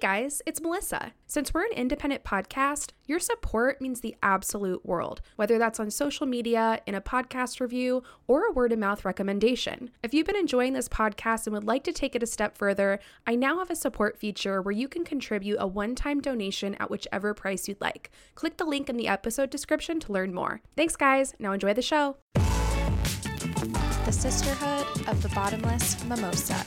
guys, it's Melissa. Since we're an independent podcast, your support means the absolute world, whether that's on social media, in a podcast review, or a word of mouth recommendation. If you've been enjoying this podcast and would like to take it a step further, I now have a support feature where you can contribute a one time donation at whichever price you'd like. Click the link in the episode description to learn more. Thanks, guys. Now enjoy the show. The Sisterhood of the Bottomless Mimosa.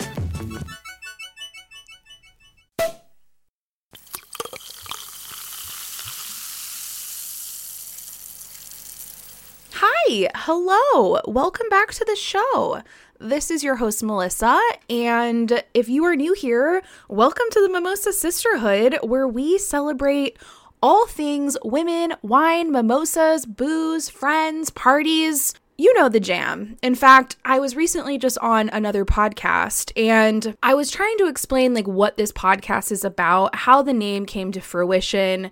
Hello, welcome back to the show. This is your host, Melissa, and if you are new here, welcome to the Mimosa Sisterhood, where we celebrate all things women, wine, mimosas, booze, friends, parties. You know the jam. In fact, I was recently just on another podcast and I was trying to explain like what this podcast is about, how the name came to fruition,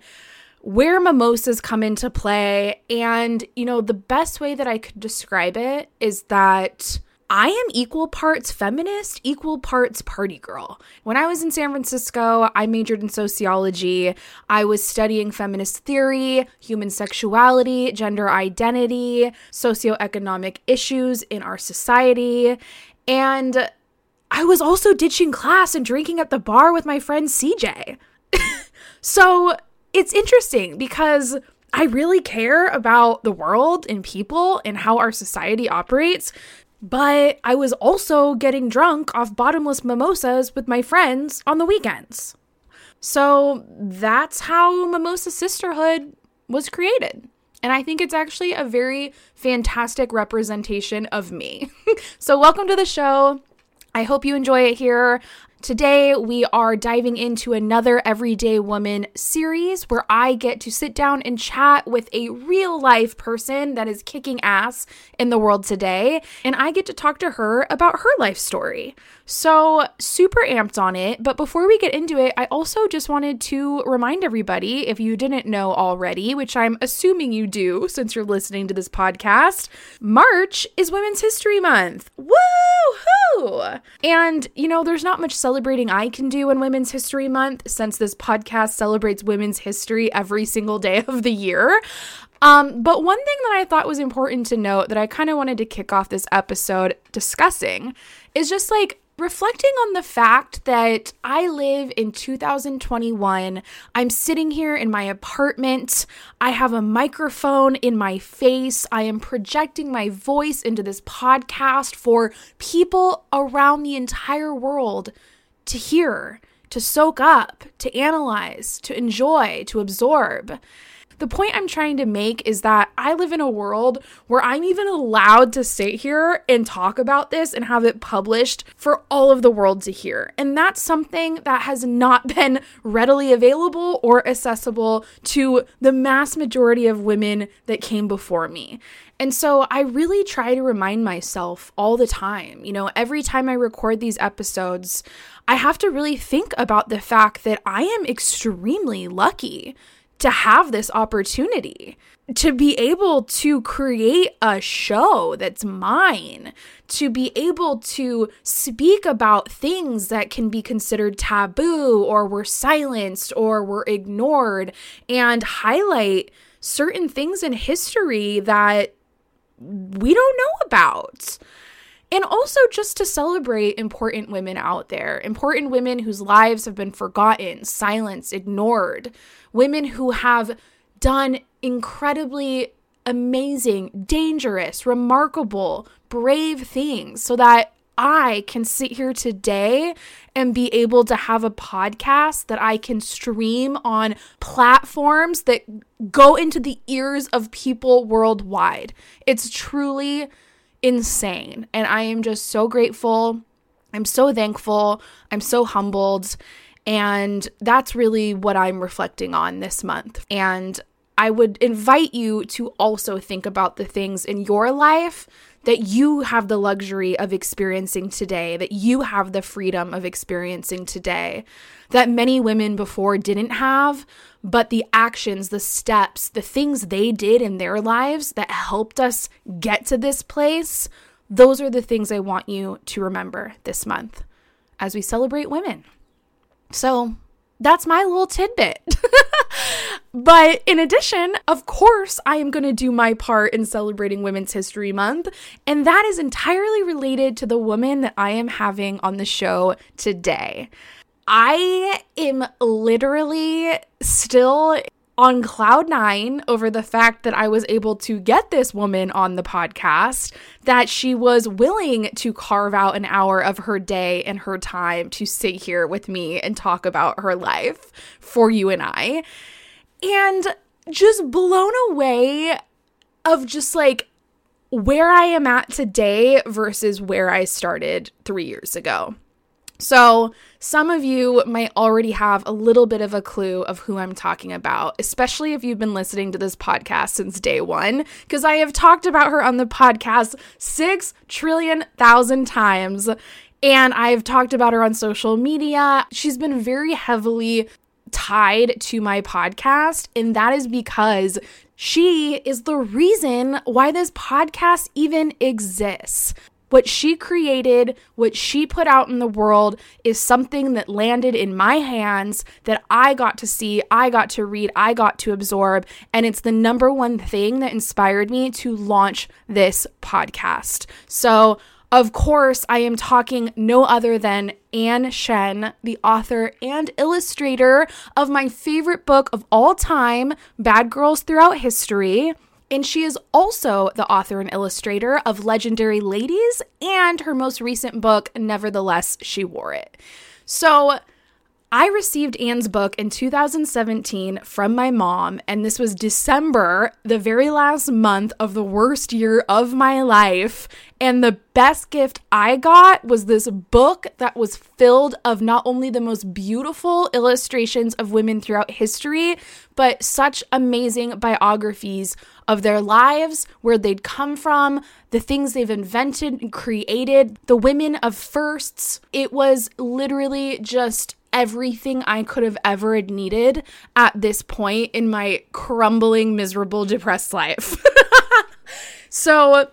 where mimosas come into play. And, you know, the best way that I could describe it is that I am equal parts feminist, equal parts party girl. When I was in San Francisco, I majored in sociology. I was studying feminist theory, human sexuality, gender identity, socioeconomic issues in our society. And I was also ditching class and drinking at the bar with my friend CJ. so it's interesting because I really care about the world and people and how our society operates. But I was also getting drunk off bottomless mimosas with my friends on the weekends. So that's how Mimosa Sisterhood was created. And I think it's actually a very fantastic representation of me. so, welcome to the show. I hope you enjoy it here. Today, we are diving into another Everyday Woman series where I get to sit down and chat with a real life person that is kicking ass in the world today. And I get to talk to her about her life story. So, super amped on it. But before we get into it, I also just wanted to remind everybody if you didn't know already, which I'm assuming you do since you're listening to this podcast, March is Women's History Month. And, you know, there's not much celebrating I can do in Women's History Month since this podcast celebrates women's history every single day of the year. Um, but one thing that I thought was important to note that I kind of wanted to kick off this episode discussing is just like reflecting on the fact that I live in 2021. I'm sitting here in my apartment. I have a microphone in my face. I am projecting my voice into this podcast for people around the entire world to hear, to soak up, to analyze, to enjoy, to absorb. The point I'm trying to make is that I live in a world where I'm even allowed to sit here and talk about this and have it published for all of the world to hear. And that's something that has not been readily available or accessible to the mass majority of women that came before me. And so I really try to remind myself all the time, you know, every time I record these episodes, I have to really think about the fact that I am extremely lucky to have this opportunity to be able to create a show that's mine, to be able to speak about things that can be considered taboo or were silenced or were ignored, and highlight certain things in history that we don't know about. And also just to celebrate important women out there, important women whose lives have been forgotten, silenced, ignored, women who have done incredibly amazing, dangerous, remarkable, brave things so that I can sit here today and be able to have a podcast that I can stream on platforms that go into the ears of people worldwide. It's truly insane. And I am just so grateful. I'm so thankful. I'm so humbled. And that's really what I'm reflecting on this month. And I would invite you to also think about the things in your life that you have the luxury of experiencing today, that you have the freedom of experiencing today, that many women before didn't have, but the actions, the steps, the things they did in their lives that helped us get to this place, those are the things I want you to remember this month as we celebrate women. So, that's my little tidbit. but in addition, of course, I am going to do my part in celebrating Women's History Month. And that is entirely related to the woman that I am having on the show today. I am literally still on cloud nine over the fact that I was able to get this woman on the podcast, that she was willing to carve out an hour of her day and her time to sit here with me and talk about her life for you and I. And just blown away of just like where I am at today versus where I started three years ago. So, some of you might already have a little bit of a clue of who I'm talking about, especially if you've been listening to this podcast since day one, because I have talked about her on the podcast six trillion thousand times. And I've talked about her on social media. She's been very heavily tied to my podcast, and that is because she is the reason why this podcast even exists. What she created, what she put out in the world is something that landed in my hands that I got to see, I got to read, I got to absorb. And it's the number one thing that inspired me to launch this podcast. So, of course, I am talking no other than Ann Shen, the author and illustrator of my favorite book of all time, Bad Girls Throughout History. And she is also the author and illustrator of Legendary Ladies and her most recent book, Nevertheless, She Wore It. So, I received Ann's book in 2017 from my mom, and this was December, the very last month of the worst year of my life. And the best gift I got was this book that was filled of not only the most beautiful illustrations of women throughout history, but such amazing biographies of their lives, where they'd come from, the things they've invented and created, the women of firsts. It was literally just everything I could have ever needed at this point in my crumbling, miserable, depressed life. so,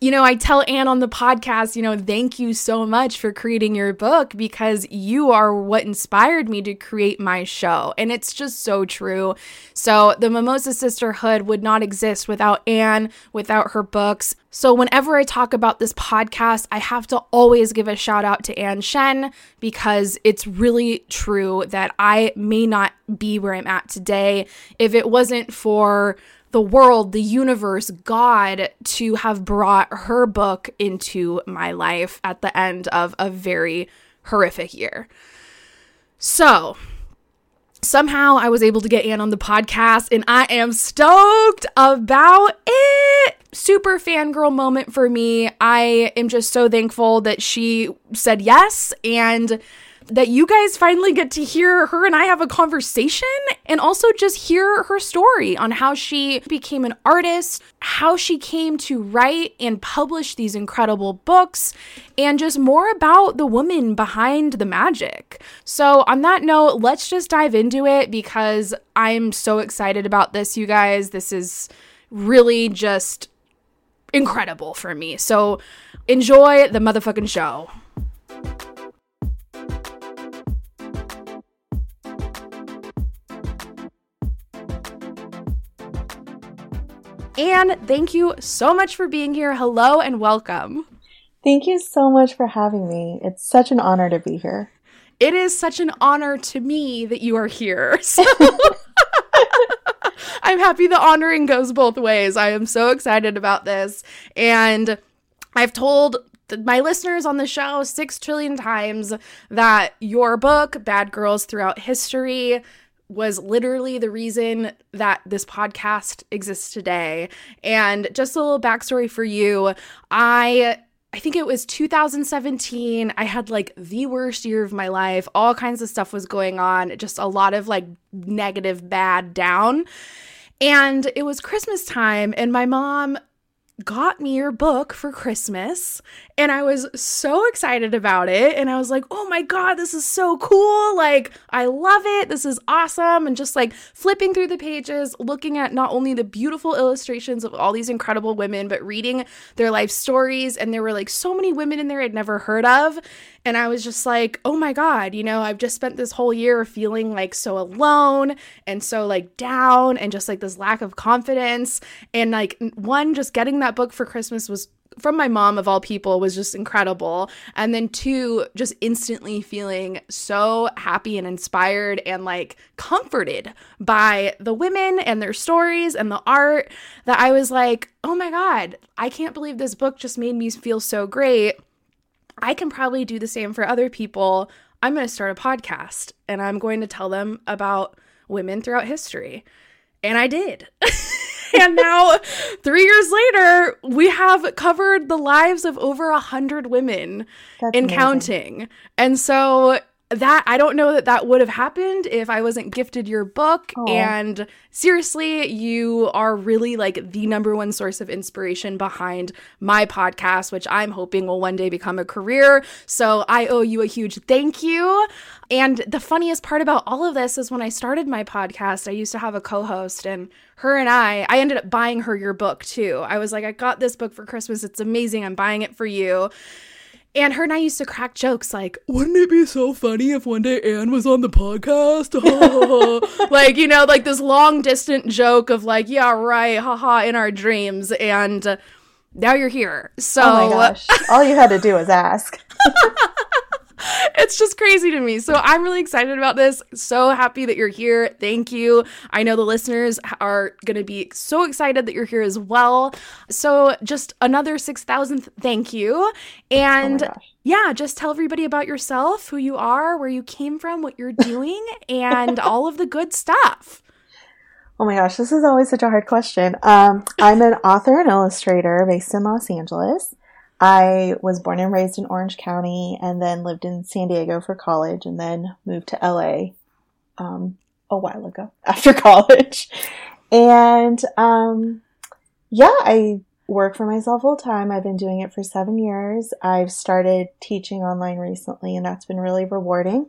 you know, I tell Ann on the podcast, you know, thank you so much for creating your book because you are what inspired me to create my show. And it's just so true. So, the Mimosa Sisterhood would not exist without Ann, without her books. So, whenever I talk about this podcast, I have to always give a shout out to Ann Shen because it's really true that I may not be where I'm at today if it wasn't for the world, the universe, God to have brought her book into my life at the end of a very horrific year. So, somehow I was able to get Ann on the podcast, and I am stoked about it. Super fangirl moment for me. I am just so thankful that she said yes and that you guys finally get to hear her and I have a conversation and also just hear her story on how she became an artist, how she came to write and publish these incredible books, and just more about the woman behind the magic. So, on that note, let's just dive into it because I'm so excited about this, you guys. This is really just incredible for me. So, enjoy the motherfucking show. Ann, thank you so much for being here. Hello and welcome. Thank you so much for having me. It's such an honor to be here. It is such an honor to me that you are here. So I'm happy the honoring goes both ways. I am so excited about this. And I've told my listeners on the show six trillion times that your book, Bad Girls Throughout History, was literally the reason that this podcast exists today. And just a little backstory for you I. I think it was 2017. I had like the worst year of my life. All kinds of stuff was going on, just a lot of like negative, bad, down. And it was Christmas time, and my mom got me your book for Christmas. And I was so excited about it. And I was like, oh my God, this is so cool. Like, I love it. This is awesome. And just like flipping through the pages, looking at not only the beautiful illustrations of all these incredible women, but reading their life stories. And there were like so many women in there I'd never heard of. And I was just like, oh my God, you know, I've just spent this whole year feeling like so alone and so like down and just like this lack of confidence. And like, one, just getting that book for Christmas was from my mom of all people was just incredible and then two just instantly feeling so happy and inspired and like comforted by the women and their stories and the art that I was like oh my god I can't believe this book just made me feel so great I can probably do the same for other people. I'm going to start a podcast and I'm going to tell them about women throughout history. And I did. and now, three years later, we have covered the lives of over a hundred women That's and amazing. counting. And so that I don't know that that would have happened if I wasn't gifted your book. Aw. And seriously, you are really like the number one source of inspiration behind my podcast, which I'm hoping will one day become a career. So I owe you a huge thank you. And the funniest part about all of this is when I started my podcast, I used to have a co host, and her and I, I ended up buying her your book too. I was like, I got this book for Christmas. It's amazing. I'm buying it for you. And her and I used to crack jokes like, wouldn't it be so funny if one day Ann was on the podcast? like, you know, like this long distant joke of like, yeah, right, haha, in our dreams. And uh, now you're here. So Oh my gosh. All you had to do was ask. it's just crazy to me. So I'm really excited about this. So happy that you're here. Thank you. I know the listeners are going to be so excited that you're here as well. So just another 6,000th thank you. Oh And gosh. yeah, just tell everybody about yourself, who you are, where you came from, what you're doing, and all of the good stuff. Oh my gosh, this is always such a hard question. Um, I'm an author and illustrator based in Los Angeles. I was born and raised in Orange County and then lived in San Diego for college and then moved to LA um, a while ago after college. And um, yeah, I work for myself full time. I've been doing it for seven years. I've started teaching online recently, and that's been really rewarding.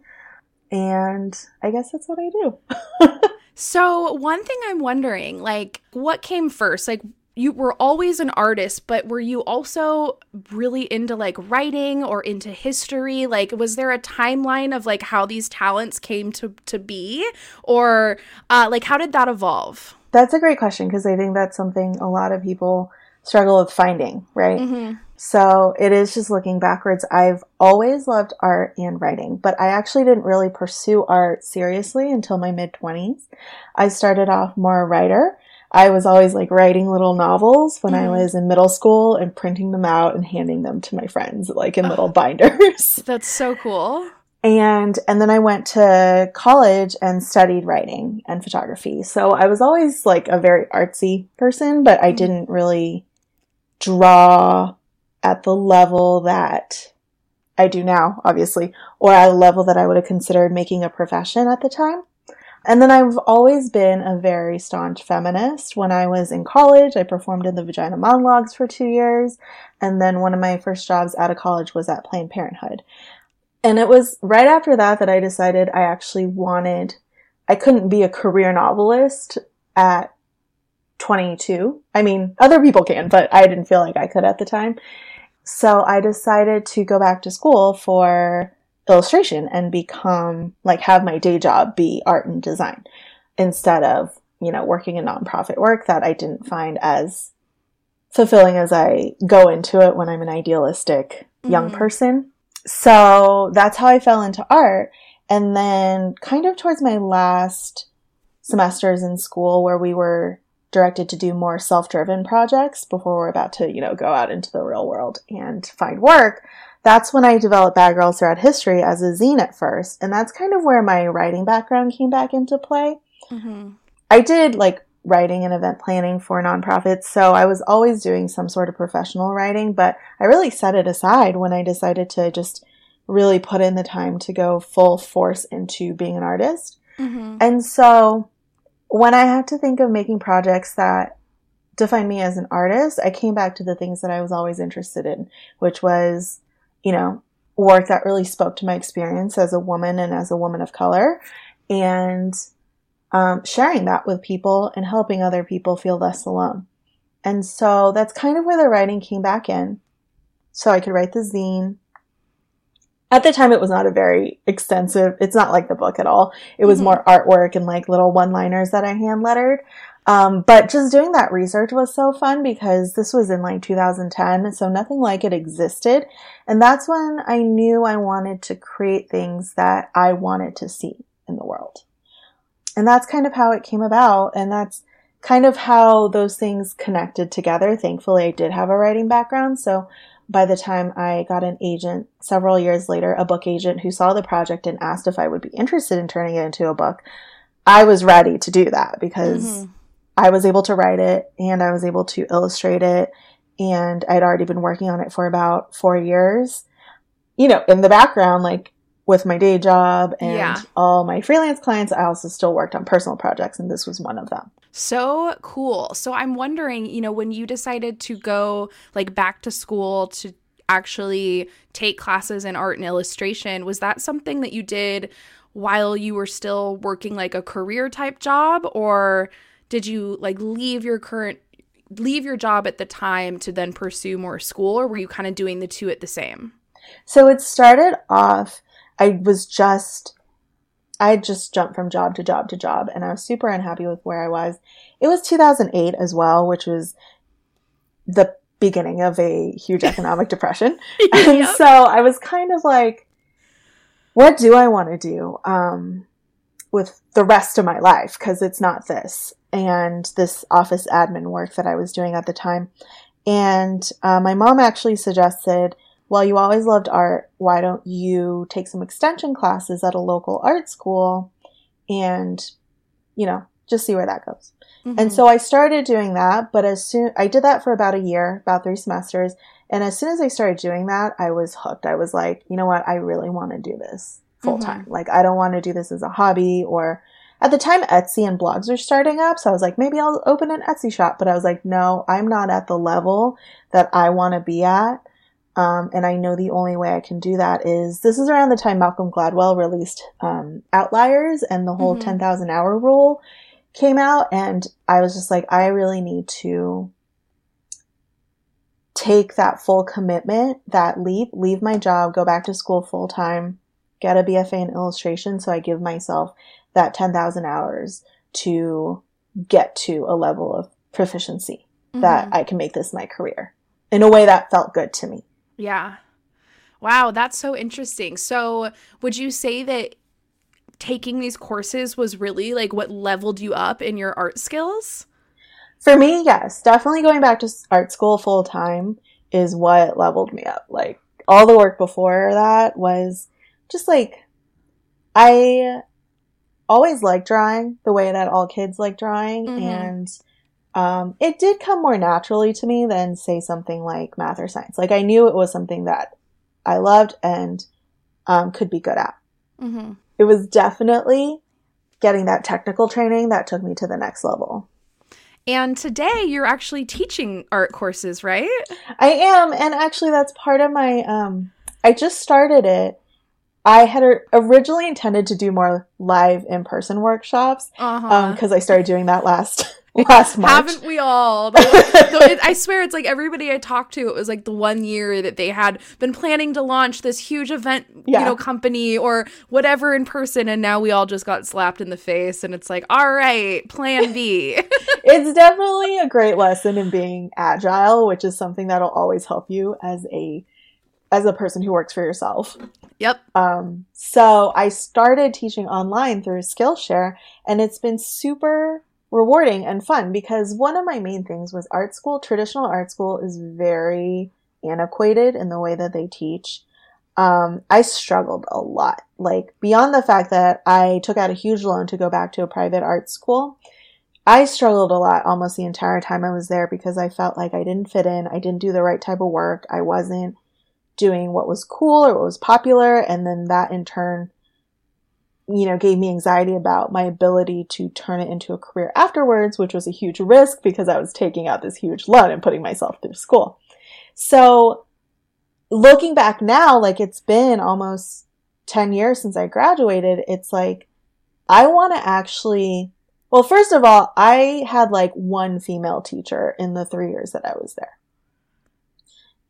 And I guess that's what I do. So, one thing I'm wondering, like, what came first? Like, you were always an artist, but were you also really into like writing or into history? Like, was there a timeline of like how these talents came to to be, or uh, like how did that evolve? That's a great question because I think that's something a lot of people struggle with finding, right? Mm-hmm. So it is just looking backwards. I've always loved art and writing, but I actually didn't really pursue art seriously until my mid 20s. I started off more a writer. I was always like writing little novels when I Mhm. was in middle school and printing them out and handing them to my friends, like in little binders. That's so cool. and and then I went to college and studied writing and photography. So I was always like a very artsy person, but I Mhm. didn't really draw at the level that I do now, obviously, or at a level that I would have considered making a profession at the time. And then I've always been a very staunch feminist. When I was in college, I performed in the Vagina Monologues for two years. And then one of my first jobs out of college was at Planned Parenthood. And it was right after that that I decided I actually wanted, I couldn't be a career novelist at 22. I mean, other people can, but I didn't feel like I could at the time. So I decided to go back to school for illustration and become, like, have my day job be art and design instead of, you know, working in nonprofit work that I didn't find as fulfilling as I go into it when I'm an idealistic young Mhm. person. So that's how I fell into art. And then, kind of towards my last semesters in school, where we were directed to do more self-driven projects before we're about to, you know, go out into the real world and find work. That's when I developed Bad Girls Throughout History as a zine at first. And that's kind of where my writing background came back into play. Mm-hmm. I did like writing and event planning for nonprofits, so I was always doing some sort of professional writing, but I really set it aside when I decided to just really put in the time to go full force into being an artist. Mm-hmm. And so when I had to think of making projects that define me as an artist, I came back to the things that I was always interested in, which was, you know, work that really spoke to my experience as a woman and as a woman of color and um, sharing that with people and helping other people feel less alone. And so that's kind of where the writing came back in. So I could write the zine. At the time, it was not a very extensive, it's not like the book at all. It was mm-hmm. more artwork and like little one liners that I hand lettered. Um, but just doing that research was so fun because this was in like 2010, so nothing like it existed. And that's when I knew I wanted to create things that I wanted to see in the world. And that's kind of how it came about. And that's kind of how those things connected together. Thankfully, I did have a writing background. So by the time I got an agent several years later, a book agent who saw the project and asked if I would be interested in turning it into a book, I was ready to do that because mm-hmm. I was able to write it and I was able to illustrate it. And I'd already been working on it for about four years. You know, in the background, like with my day job and yeah. all my freelance clients, I also still worked on personal projects, and this was one of them. So cool. So I'm wondering, you know, when you decided to go like back to school to actually take classes in art and illustration, was that something that you did while you were still working like a career type job or did you like leave your current leave your job at the time to then pursue more school or were you kind of doing the two at the same? So it started off I was just I just jumped from job to job to job and I was super unhappy with where I was. It was 2008 as well, which was the beginning of a huge economic depression. And yep. so I was kind of like what do I want to do? Um, with the rest of my life because it's not this and this office admin work that I was doing at the time. And uh, my mom actually suggested, well, you always loved art. Why don't you take some extension classes at a local art school and, you know, just see where that goes. Mm-hmm. And so I started doing that, but as soon I did that for about a year, about three semesters. And as soon as I started doing that, I was hooked. I was like, you know what? I really want to do this full time. Mm-hmm. Like, I don't want to do this as a hobby or at the time Etsy and blogs were starting up. So I was like, maybe I'll open an Etsy shop. But I was like, no, I'm not at the level that I want to be at. Um, and I know the only way I can do that is this is around the time Malcolm Gladwell released um, Outliers and the whole mm-hmm. 10,000 hour rule came out. And I was just like, I really need to take that full commitment, that leap, leave my job, go back to school full time, get a BFA in illustration. So I give myself that 10,000 hours to get to a level of proficiency mm-hmm. that I can make this my career in a way that felt good to me. Yeah. Wow, that's so interesting. So, would you say that taking these courses was really like what leveled you up in your art skills? For me, yes. Definitely going back to art school full time is what leveled me up. Like all the work before that was just like I always liked drawing the way that all kids like drawing mm-hmm. and um, it did come more naturally to me than say something like math or science like i knew it was something that i loved and um, could be good at mm-hmm. it was definitely getting that technical training that took me to the next level and today you're actually teaching art courses right i am and actually that's part of my um, i just started it I had originally intended to do more live in person workshops because uh-huh. um, I started doing that last last March. Haven't we all? The, the, I swear, it's like everybody I talked to. It was like the one year that they had been planning to launch this huge event, yeah. you know, company or whatever in person, and now we all just got slapped in the face, and it's like, all right, Plan B. it's definitely a great lesson in being agile, which is something that'll always help you as a as a person who works for yourself. Yep. Um, so I started teaching online through Skillshare, and it's been super rewarding and fun because one of my main things was art school. Traditional art school is very antiquated in the way that they teach. Um, I struggled a lot. Like beyond the fact that I took out a huge loan to go back to a private art school, I struggled a lot almost the entire time I was there because I felt like I didn't fit in. I didn't do the right type of work. I wasn't doing what was cool or what was popular. And then that in turn you know, gave me anxiety about my ability to turn it into a career afterwards, which was a huge risk because I was taking out this huge loan and putting myself through school. So looking back now, like it's been almost 10 years since I graduated, it's like, I want to actually, well, first of all, I had like one female teacher in the three years that I was there.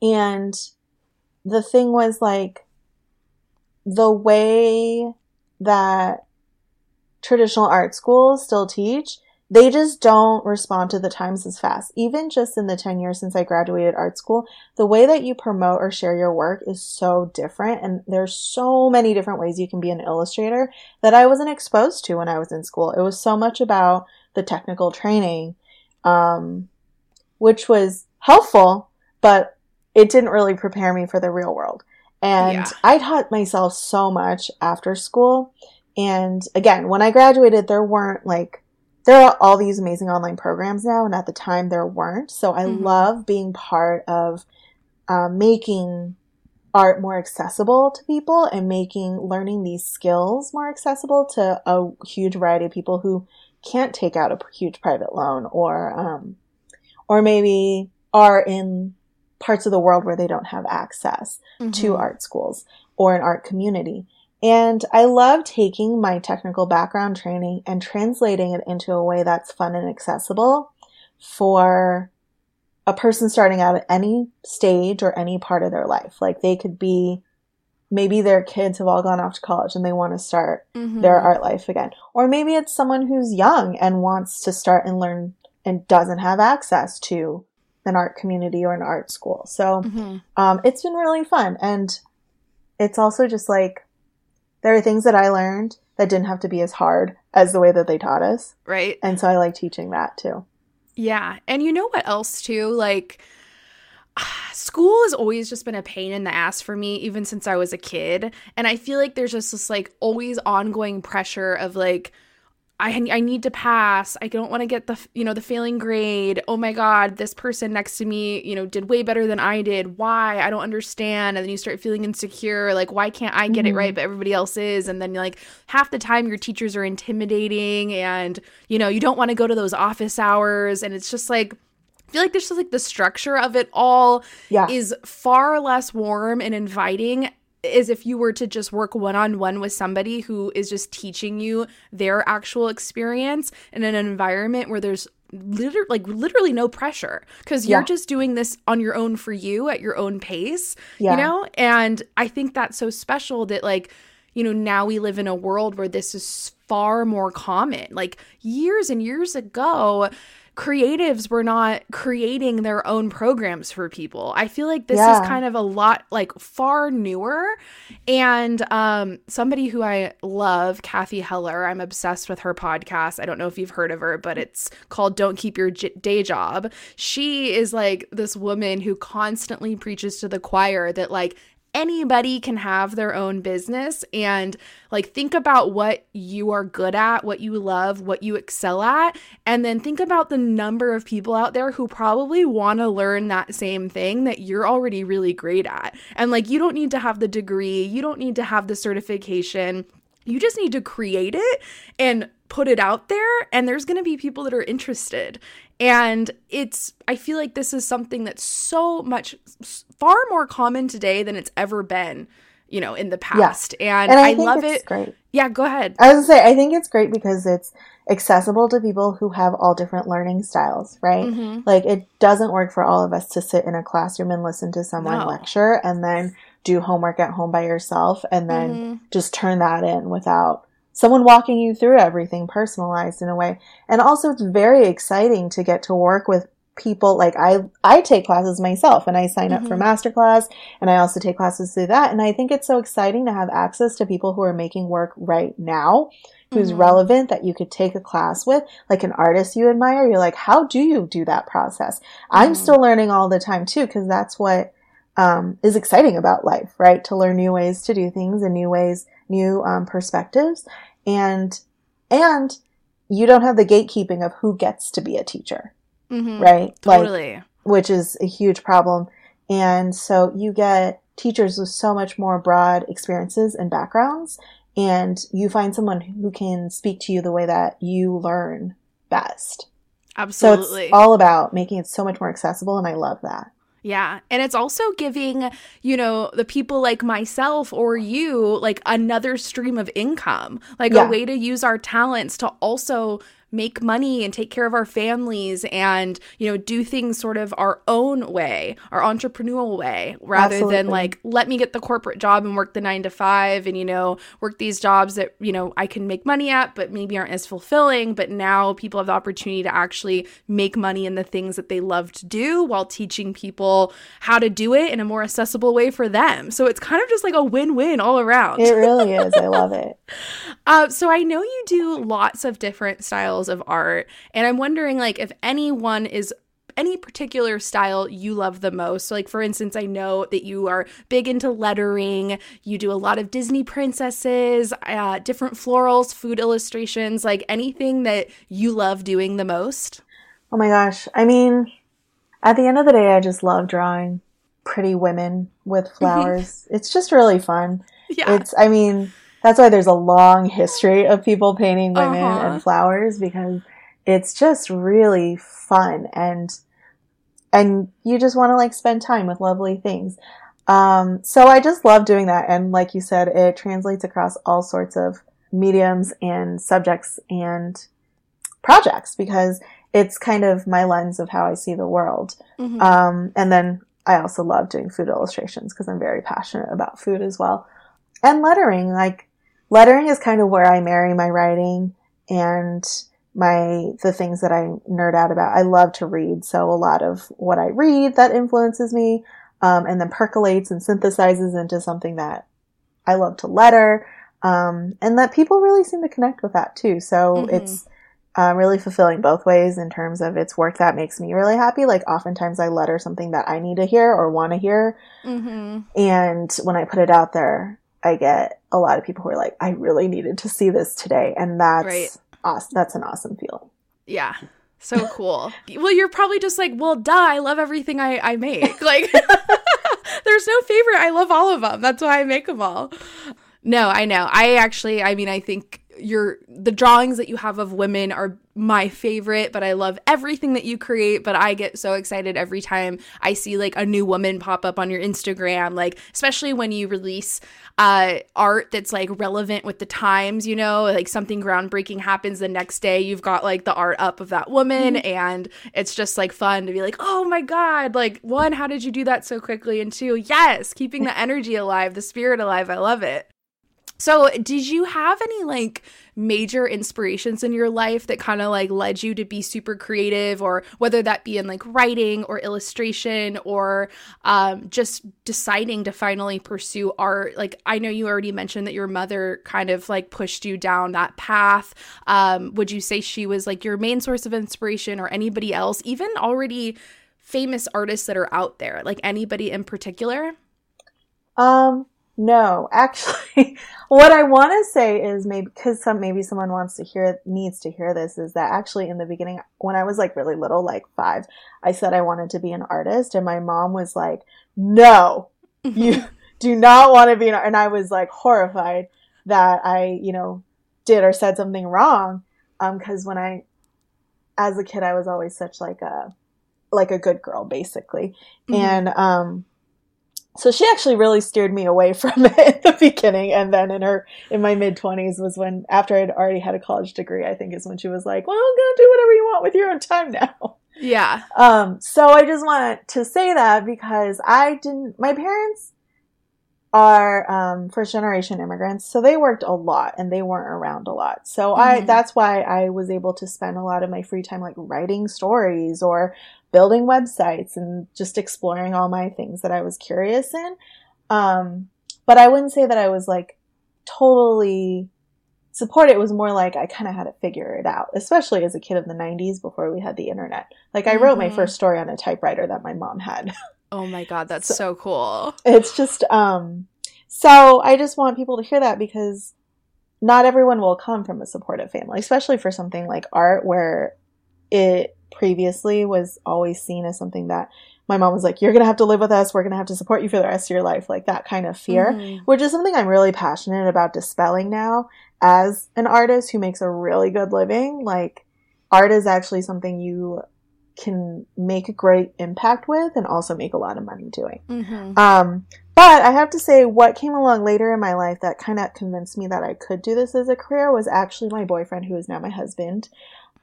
And the thing was like, the way that traditional art schools still teach, they just don't respond to the times as fast. Even just in the 10 years since I graduated art school, the way that you promote or share your work is so different. And there's so many different ways you can be an illustrator that I wasn't exposed to when I was in school. It was so much about the technical training, um, which was helpful, but it didn't really prepare me for the real world. And yeah. I taught myself so much after school. And again, when I graduated, there weren't like, there are all these amazing online programs now. And at the time, there weren't. So I mm-hmm. love being part of uh, making art more accessible to people and making learning these skills more accessible to a huge variety of people who can't take out a huge private loan or, um, or maybe are in parts of the world where they don't have access mm-hmm. to art schools or an art community. And I love taking my technical background training and translating it into a way that's fun and accessible for a person starting out at any stage or any part of their life. Like they could be, maybe their kids have all gone off to college and they want to start mm-hmm. their art life again. Or maybe it's someone who's young and wants to start and learn and doesn't have access to an art community or an art school. So mm-hmm. um, it's been really fun. And it's also just like there are things that I learned that didn't have to be as hard as the way that they taught us. Right. And so I like teaching that too. Yeah. And you know what else too? Like, school has always just been a pain in the ass for me even since I was a kid and I feel like there's just this like always ongoing pressure of like I, I need to pass. I don't want to get the you know the failing grade. Oh my god, this person next to me, you know, did way better than I did. Why? I don't understand. And then you start feeling insecure, like why can't I get mm-hmm. it right but everybody else is? And then like half the time your teachers are intimidating and you know, you don't want to go to those office hours and it's just like I feel like there's just like the structure of it all yeah. is far less warm and inviting is if you were to just work one on one with somebody who is just teaching you their actual experience in an environment where there's literally like literally no pressure because you're yeah. just doing this on your own for you at your own pace yeah. you know and i think that's so special that like you know now we live in a world where this is far more common like years and years ago creatives were not creating their own programs for people. I feel like this yeah. is kind of a lot like far newer. And um, somebody who I love, Cathy Heller, I'm obsessed with her podcast. I don't know if you've heard of her, but it's called Don't Keep Your J- Day Job. She is like this woman who constantly preaches to the choir that like anybody can have their own business and like think about what you are good at, what you love, what you excel at, and then think about the number of people out there who probably want to learn that same thing that you're already really great at. And like you don't need to have the degree, you don't need to have the certification. You just need to create it and put it out there and there's going to be people that are interested. And it's, I feel like this is something that's so much, far more common today than it's ever been, you know, in the past. Yeah. And, and, I, I love it. Great. Yeah, go ahead. I was gonna say, I think it's great because it's accessible to people who have all different learning styles, right? Mm-hmm. Like it doesn't work for all of us to sit in a classroom and listen to someone no. lecture and then do homework at home by yourself and then mm-hmm. just turn that in without someone walking you through everything personalized in a way. And also it's very exciting to get to work with people like I I take classes myself and I sign up mm-hmm. for masterclass and I also take classes through that and I think it's so exciting to have access to people who are making work right now who's mm-hmm. relevant that you could take a class with like an artist you admire you're like how do you do that process mm-hmm. I'm still learning all the time too because that's what um, is exciting about life right to learn new ways to do things and new ways new um, perspectives and and you don't have the gatekeeping of who gets to be a teacher mm-hmm. right totally like, which is a huge problem and so you get teachers with so much more broad experiences and backgrounds and you find someone who can speak to you the way that you learn best. Absolutely. So it's all about making it so much more accessible, and I love that. Yeah. And it's also giving, you know, the people like myself or you like another stream of income, like Yeah. a way to use our talents to also make money and take care of our families and, you know, do things sort of our own way, our entrepreneurial way, rather than like, let me get the corporate job and work the nine to five and, you know, work these jobs that, you know, I can make money at, but maybe aren't as fulfilling. But now people have the opportunity to actually make money in the things that they love to do while teaching people how to do it in a more accessible way for them. So it's kind of just like a win win all around. It really is. I love it. Uh, so I know you do lots of different styles of art, and I'm wondering, like, if anyone is any particular style you love the most. So, like, for instance, I know that you are big into lettering. You do a lot of Disney princesses, uh, different florals, food illustrations, like anything that you love doing the most. Oh my gosh. I mean, at the end of the day, I just love drawing pretty women with flowers. it's just really fun. Yeah. It's, I mean, that's why there's a long history of people painting women Uh-huh. and flowers because it's just really fun and, and you just want to like spend time with lovely things. Um, so I just love doing that. And like you said, it translates across all sorts of mediums and subjects and projects because it's kind of my lens of how I see the world. Mhm. Um, and then I also love doing food illustrations because I'm very passionate about food as well. And lettering, like lettering is kind of where I marry my writing and my the things that I nerd out about. I love to read, so a lot of what I read that influences me, um, and then percolates and synthesizes into something that I love to letter, um, and that people really seem to connect with that too. So Mhm. it's uh, really fulfilling both ways in terms of it's work that makes me really happy. Like oftentimes I letter something that I need to hear or want to hear, Mhm. and when I put it out there, I get a lot of people who are like, "I really needed to see this today," and that's Right. awesome. That's an awesome feeling. Yeah. So cool. well, you're probably just like, well, duh, I love everything I, I make. Like, there's no favorite. I love all of them. That's why I make them all. No, I know. I actually, I mean, I think your the drawings that you have of women are my favorite, but I love everything that you create. But I get so excited every time I see like a new woman pop up on your Instagram, like especially when you release uh art that's like relevant with the times, you know, like something groundbreaking happens the next day, you've got like the art up of that woman and it's just like fun to be like, "Oh my god, like one, how did you do that so quickly?" and two, yes, keeping the energy alive, the spirit alive. I love it. So, did you have any like major inspirations in your life that kind of like led you to be super creative, or whether that be in like writing or illustration or um, just deciding to finally pursue art? Like, I know you already mentioned that your mother kind of like pushed you down that path. Um, would you say she was like your main source of inspiration, or anybody else, even already famous artists that are out there, like anybody in particular? Um, no, actually, what I want to say is maybe because some maybe someone wants to hear needs to hear this is that actually in the beginning when I was like really little, like five, I said I wanted to be an artist, and my mom was like, "No, you do not want to be an," art-" and I was like horrified that I, you know, did or said something wrong. Um, because when I, as a kid, I was always such like a, like a good girl, basically, Mhm. and um so she actually really steered me away from it in the beginning and then in her in my mid 20s was when after i'd already had a college degree i think is when she was like well go do whatever you want with your own time now yeah. um so i just want to say that because i didn't my parents are um, first generation immigrants so they worked a lot and they weren't around a lot so i Mhm. that's why i was able to spend a lot of my free time like writing stories or building websites and just exploring all my things that i was curious in um, but i wouldn't say that i was like totally support it was more like i kind of had to figure it out especially as a kid of the 90s before we had the internet like i wrote my Mhm. first story on a typewriter that my mom had Oh my god, that's So- so, cool. it's just um so i just want people to hear that because not everyone will come from a supportive family especially for something like art where it previously was always seen as something that my mom was like, You're to have to live with us. We're to have to support you for the rest of your life. Like that kind of fear, Mhm. which is something I'm really passionate about dispelling now as an artist who makes a really good living. Like, art is actually something you can make a great impact with and also make a lot of money doing. Mhm. Um, but I have to say, what came along later in my life that kind of convinced me that I could do this as a career was actually my boyfriend, who is now my husband.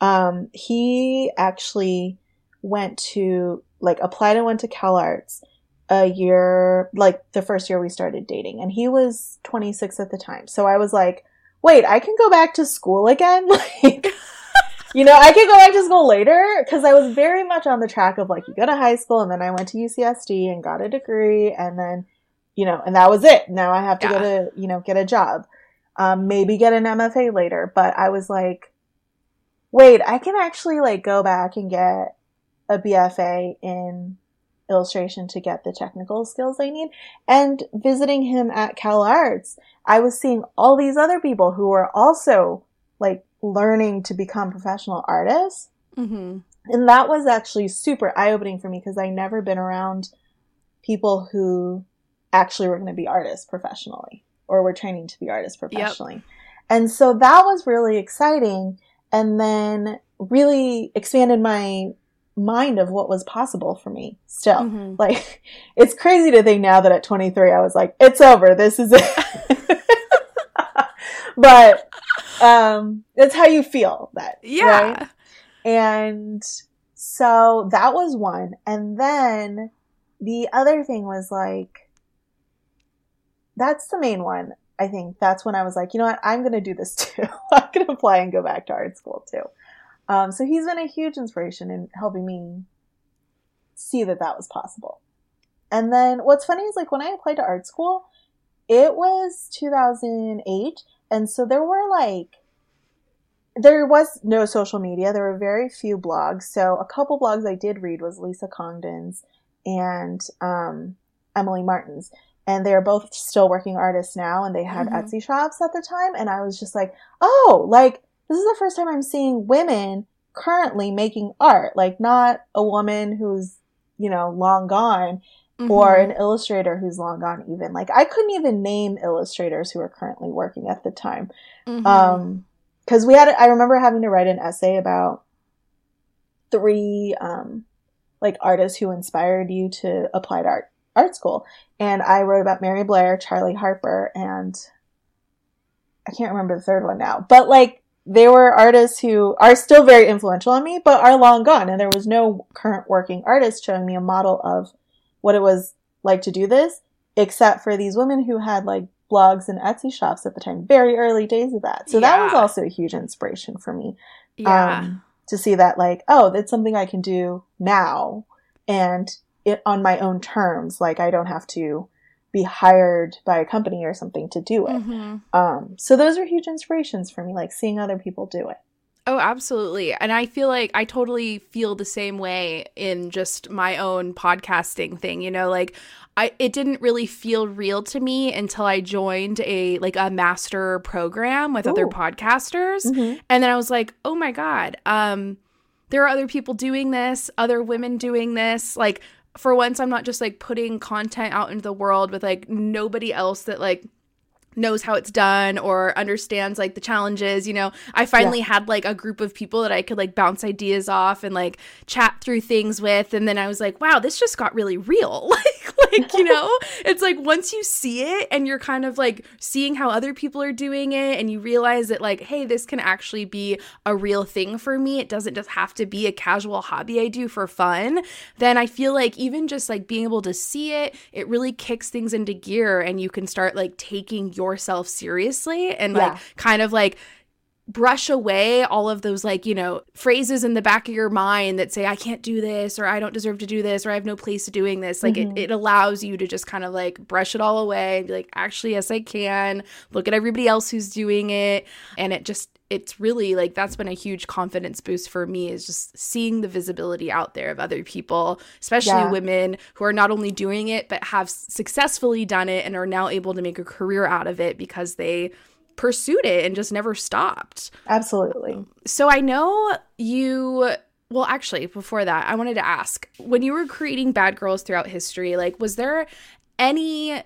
Um, he actually went to, like, applied and went to Cal Arts a year, like, the first year we started dating. And he was 26 at the time. So I was like, wait, I can go back to school again? Like, you know, I could go back to school later because I was very much on the track of like, you go to high school and then I went to UCSD and got a degree and then, you know, and that was it. Now I have to go to, you know, get a job, um, maybe get an MFA later. But I was like, wait, I can actually like go back and get a BFA in illustration to get the technical skills I need. And visiting him at Cal Arts, I was seeing all these other people who were also like learning to become professional artists. Mhm. And that was actually super eye opening for me because I never been around people who actually were going to be artists professionally or were training to be artists professionally. And so that was really exciting and then really expanded my mind of what was possible for me still. Mhm. Like, it's crazy to think now that at 23, I was like, it's over. This is it. but, um, that's how you feel that. Yeah. Right? And so that was one. And then the other thing was like, that's the main one. I think that's when I was like, you know what? I'm going to do this too. I'm going to apply and go back to art school too. Um, so he's been a huge inspiration in helping me see that that was possible. And then what's funny is like when I applied to art school, it was 2008. And so there were like, there was no social media. There were very few blogs. So a couple blogs I did read was Lisa Congdon's and um, Emily Martin's. And they're both still working artists now, and they had Mhm. Etsy shops at the time. And I was just like, oh, like this is the first time I'm seeing women currently making art. Like not a woman who's you know long gone, or Mhm. an illustrator who's long gone. Even like I couldn't even name illustrators who are currently working at the time. Mhm. Um, because we had, I remember having to write an essay about three, um, like artists who inspired you to apply to art, art school. And I wrote about Mary Blair, Charlie Harper, and I can't remember the third one now, but like they were artists who are still very influential on me, but are long gone. And there was no current working artist showing me a model of what it was like to do this, except for these women who had like blogs and Etsy shops at the time, very early days of that. So that was also a huge inspiration for me yeah. um, to see that like, oh, that's something I can do now and it on my own terms. Like I don't have to be hired by a company or something to do it. Mhm. Um, so those are huge inspirations for me, like seeing other people do it. Oh, absolutely. And I feel like I totally feel the same way in just my own podcasting thing, you know, like I it didn't really feel real to me until I joined a like a master program with other Ooh. podcasters. Mhm. And then I was like, "Oh my god, um there are other people doing this, other women doing this." Like for once I'm not just like putting content out into the world with like nobody else that like knows how it's done or understands like the challenges you know? I finally had like a group of people that i could like bounce ideas off and like chat through things with and then i was like wow this just got really real. Like like you know? It's like once you see it and you're kind of like seeing how other people are doing it and you realize that like hey this can actually be a real thing for me. It doesn't just have to be a casual hobby i do for fun then i feel like even just like being able to see it it really kicks things into gear and you can start like taking yourself seriously and like Yeah. kind of like brush away all of those like you know phrases in the back of your mind that say i can't do this or i don't deserve to do this or i have no place to doing this like Mhm. it, it allows you to just kind of like brush it all away and be like actually yes i can look at everybody else who's doing it and it just it's really like that's been a huge confidence boost for me is just seeing the visibility out there of other people especially Yeah. women who are not only doing it but have successfully done it and are now able to make a career out of it because they pursued it and just never stopped Absolutely. so I know you well, actually, before that, I wanted to ask when you were creating bad girls throughout history, like, was there any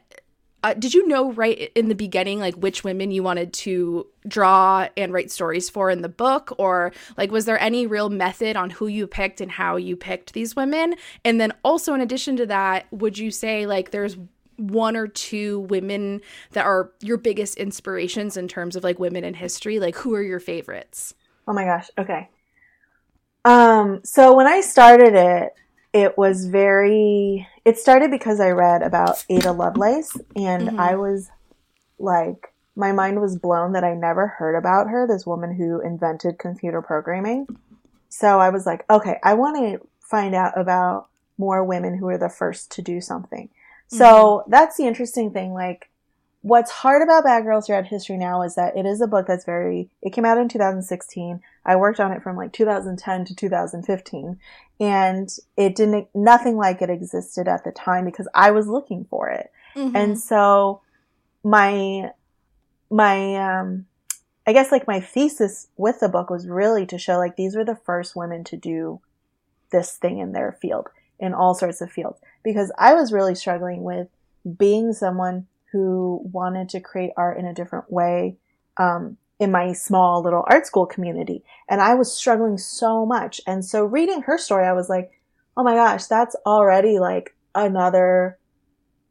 uh, did you know right in the beginning like which women you wanted to draw and write stories for in the book? Or like was there any real method on who you picked and how you picked these women? And then also in addition to that would you say like there's one or two women that are your biggest inspirations in terms of like women in history? Like who are your favorites? Oh my gosh. Okay. Um so when i started it it was very it started because I read about Ada Lovelace and mm-hmm. I was like my mind was blown that I never heard about her, this woman who invented computer programming. So I was like, okay, I want to find out about more women who are the first to do something. Mm-hmm. So that's the interesting thing. Like, what's hard about Bad Girls Throughout History now is that it is a book that's very, it came out in 2016. I worked on it from like 2010 to 2015 and it didn't, nothing like it existed at the time because I was looking for it. Mm-hmm. And so my, my, um, I guess like my thesis with the book was really to show like these were the first women to do this thing in their field, in all sorts of fields, because I was really struggling with being someone who wanted to create art in a different way um, in my small little art school community. And I was struggling so much. And so reading her story, I was like, oh my gosh, that's already like another,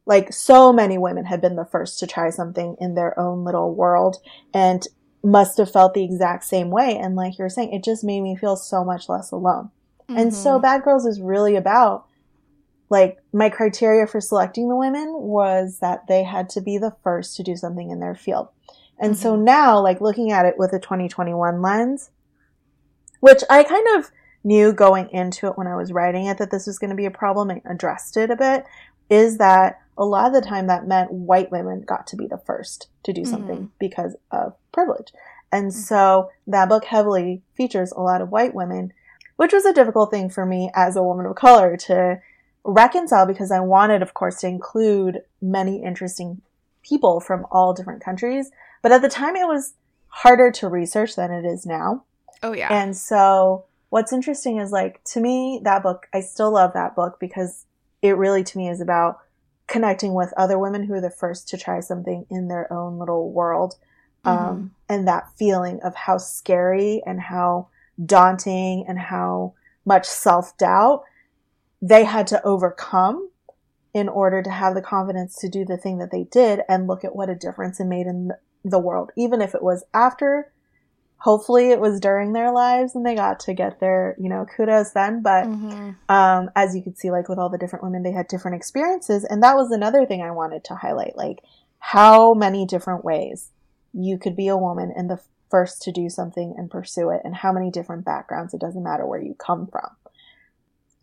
like so many women had been the first to try something in their own little world and must have felt the exact same way. And like you're saying, it just made me feel so much less alone. Mm-hmm. And so mm-hmm. Bad Girls is really about like my criteria for selecting the women was that they had to be the first to do something in their field. And mm-hmm. so now, like looking at it with a 2021 lens, which I kind of knew going into it when I was writing it that this was going to be a problem and addressed it a bit, is that a lot of the time that meant white women got to be the first to do something mm-hmm. because of privilege. And mm-hmm. so that book heavily features a lot of white women, which was a difficult thing for me as a woman of color to reconcile because I wanted, of course, to include many interesting people from all different countries. But at the time, it was harder to research than it is now. Oh, yeah. And so what's interesting is like, to me, that book, I still love that book because it really, to me, is about connecting with other women who are the first to try something in their own little world. Mm-hmm. Um, and that feeling of how scary and how daunting and how much self doubt they had to overcome in order to have the confidence to do the thing that they did and look at what a difference it made in the world, even if it was after. Hopefully, it was during their lives and they got to get their, you know, kudos then. But mm-hmm. um, as you could see, like with all the different women, they had different experiences. And that was another thing I wanted to highlight like how many different ways you could be a woman and the first to do something and pursue it, and how many different backgrounds. It doesn't matter where you come from.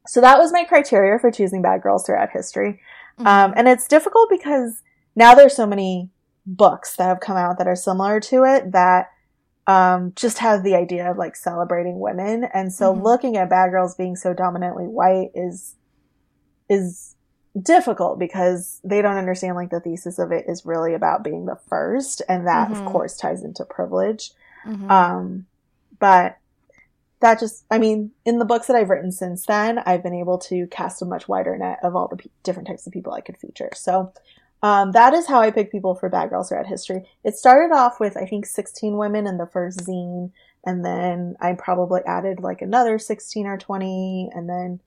So that was my criteria for choosing bad girls throughout history. Mm-hmm. Um, and it's difficult because now there's so many books that have come out that are similar to it that um, just have the idea of like celebrating women. And so mm-hmm. looking at bad girls being so dominantly white is, is difficult because they don't understand like the thesis of it is really about being the first. And that mm-hmm. of course ties into privilege. Mm-hmm. Um, but that just, I mean, in the books that I've written since then, I've been able to cast a much wider net of all the p- different types of people I could feature. So, um, that is how I pick people for Bad Girls Throughout History. It started off with, I think, 16 women in the first zine, and then I probably added like another 16 or 20, and then,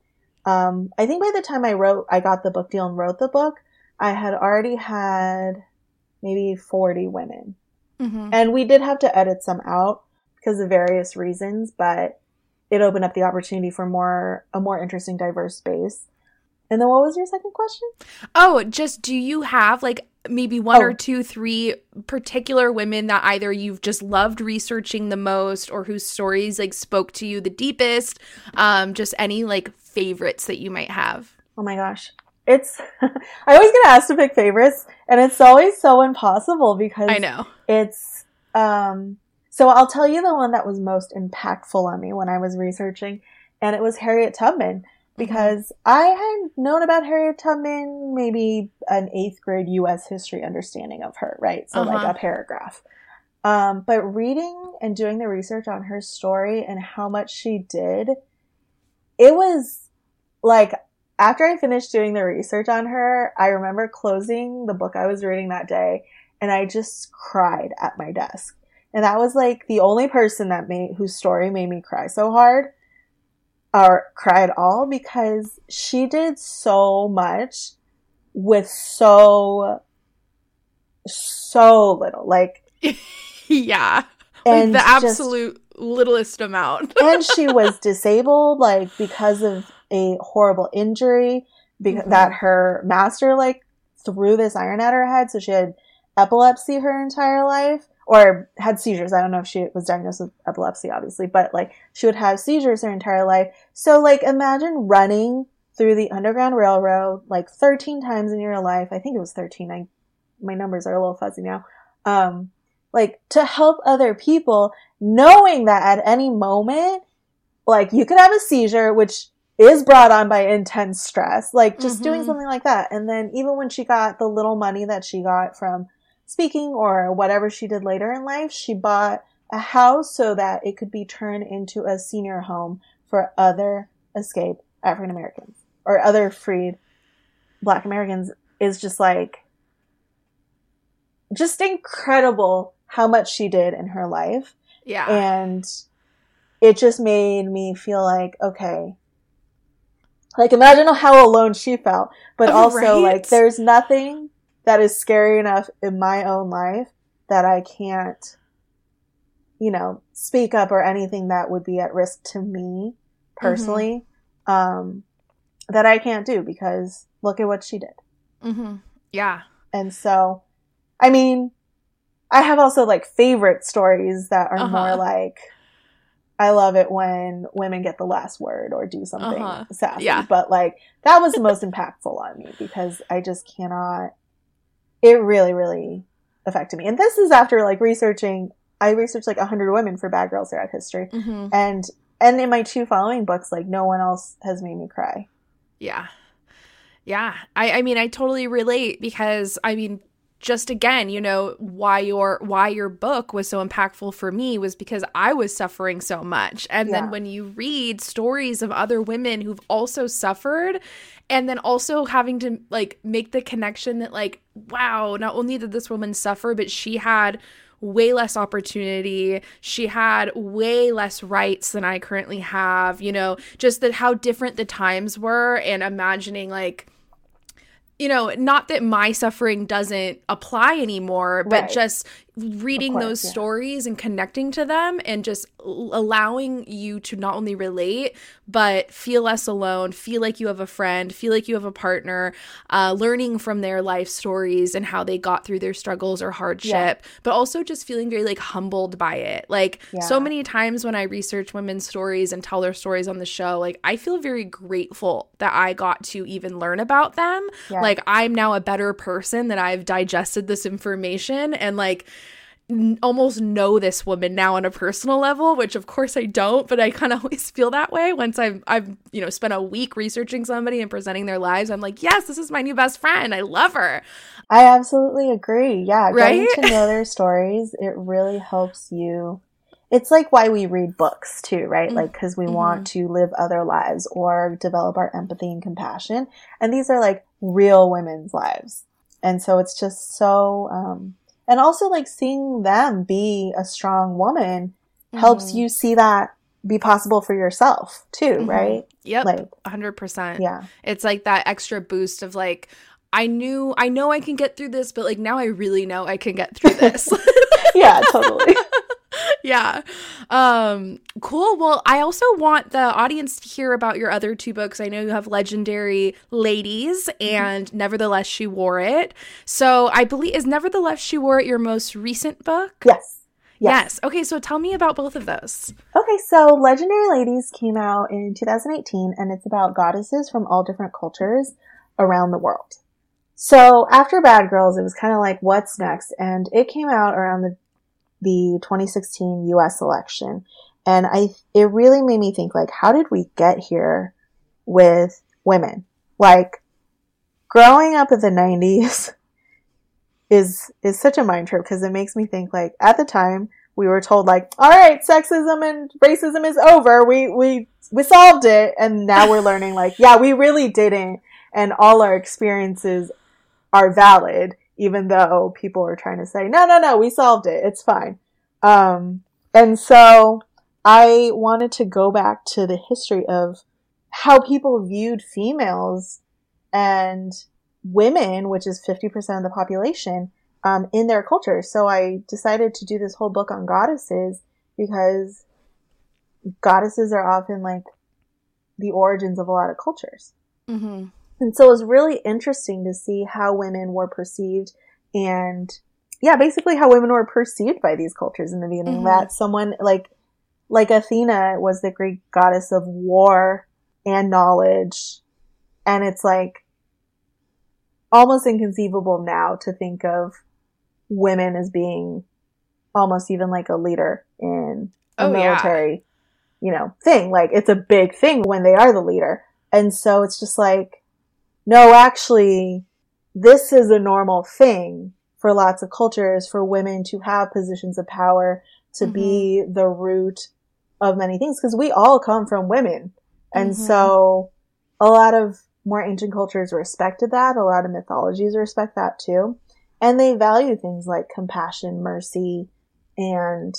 um, I think by the time I wrote, I got the book deal and wrote the book, I had already had maybe 40 women. Mm-hmm. And we did have to edit some out because of various reasons, but it opened up the opportunity for more a more interesting, diverse space. And then what was your second question? Oh, just do you have like maybe one oh. or two, three particular women that either you've just loved researching the most or whose stories like spoke to you the deepest? Um, just any like favorites that you might have. Oh my gosh. It's I always get asked to pick favorites and it's always so impossible because I know. It's um so I'll tell you the one that was most impactful on me when I was researching, and it was Harriet Tubman because I had known about Harriet Tubman, maybe an eighth grade U.S. history understanding of her, right? So uh-huh. like a paragraph. Um, but reading and doing the research on her story and how much she did it was like after I finished doing the research on her, I remember closing the book I was reading that day and I just cried at my desk. And that was like the only person that made whose story made me cry so hard or cry at all because she did so much with so so little. Like yeah. and the just- absolute littlest amount. and she was disabled like because of a horrible injury because Mhm. that her master like threw this iron at her head so she had epilepsy her entire life or had seizures. I don't know if she was diagnosed with epilepsy obviously but like she would have seizures her entire life. So like imagine running through the underground railroad like 13 times in your life. I think it was 13 i my numbers are a little fuzzy now. Um like to help other people knowing that at any moment like you could have a seizure which is brought on by intense stress like just doing Mhm. something like that. And then even when she got the little money that she got from speaking or whatever she did later in life she bought a house so that it could be turned into a senior home for other escaped african americans or other freed black americans is just like just incredible how much she did in her life yeah. and it just made me feel like okay like imagine how alone she felt but Oh, also right? like there's nothing that is scary enough in my own life that i can't you know speak up or anything that would be at risk to me personally um that i can't do because look at what she did Mm-hmm. Yeah. and so, I mean, I have also like favorite stories that are Uh-huh. more like, I love it when women get the last word or do something Uh-huh. sassy. Yeah. But like, that was the most impactful on me because I just cannot, it really, really affected me. And this is after like researching, I researched like 100 women for Bad Girls Throughout History. hmm And, and in my two following books, like, no one else has made me cry. Yeah. Yeah. I, I mean, I totally relate because I mean, just again, you know, why your why your book was so impactful for me was because I was suffering so much. And Yeah. then when you read stories of other women who've also suffered and then also having to like make the connection that like wow, not only did this woman suffer, but she had way less opportunity. She had way less rights than I currently have, you know, just that how different the times were and imagining like you know, not that my suffering doesn't apply anymore, but Right. just reading course, those yeah. stories and connecting to them and just l- allowing you to not only relate, but feel less alone, feel like you have a friend, feel like you have a partner, uh, learning from their life stories and how they got through their struggles or hardship, but also just feeling very like humbled by it. Like so many times when I research women's stories and tell their stories on the show, like I feel very grateful that I got to even learn about them. Yeah. Like I'm now a better person that I've digested this information and like n- almost know this woman now on a personal level which of course I don't but I kind of always feel that way once I've I've you know spent a week researching somebody and presenting their lives I'm like yes this is my new best friend I love her I absolutely agree. Yeah, Right? getting to know their stories, it really helps you. It's like why we read books too, right? Like because we want to live other lives or develop our empathy and compassion. And these are like real women's lives. And so it's just so um and also like seeing them be a strong woman helps Mhm. you see that be possible for yourself too, Mhm. right? yep Like 100% yeah. it's like that extra boost of like I knew I know I can get through this but like now I really know I can get through this Yeah, totally. yeah. Um cool. Well, I also want the audience to hear about your other two books. I know you have Legendary Ladies and Nevertheless She Wore It. So, I believe is Nevertheless She Wore It your most recent book? yes. Yes. Okay, so tell me about both of those. Okay, so Legendary Ladies came out in 2018 and it's about goddesses from all different cultures around the world. So after Bad Girls, it was kind of like, what's next? And it came out around the, the 2016 US election. And I, it really made me think like, how did we get here with women? Like, growing up in the 90s is, is such a mind trip because it makes me think like, at the time, we were told like, all right, sexism and racism is over. We, we, we solved it. And now we're learning like, yeah, we really didn't. And all our experiences are valid, even though people are trying to say, no, no, no, we solved it. It's fine. Um, and so I wanted to go back to the history of how people viewed females and women, which is 50% of the population, um, in their culture. So I decided to do this whole book on goddesses because goddesses are often like the origins of a lot of cultures. Mm-hmm. And so it was really interesting to see how women were perceived and yeah, basically how women were perceived by these cultures in the beginning. Mhm. That someone like like Athena was the Greek goddess of war and knowledge. And it's like almost inconceivable now to think of women as being almost even like a leader in a Oh, yeah. military, you know, thing. Like it's a big thing when they are the leader. And so it's just like, no, actually, this is a normal thing for lots of cultures for women to have positions of power, to be the root of many things, because we all come from women. And Mhm. so a lot of more ancient cultures respected that. A lot of mythologies respect that too. And they value things like compassion, mercy, and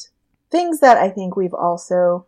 things that I think we've also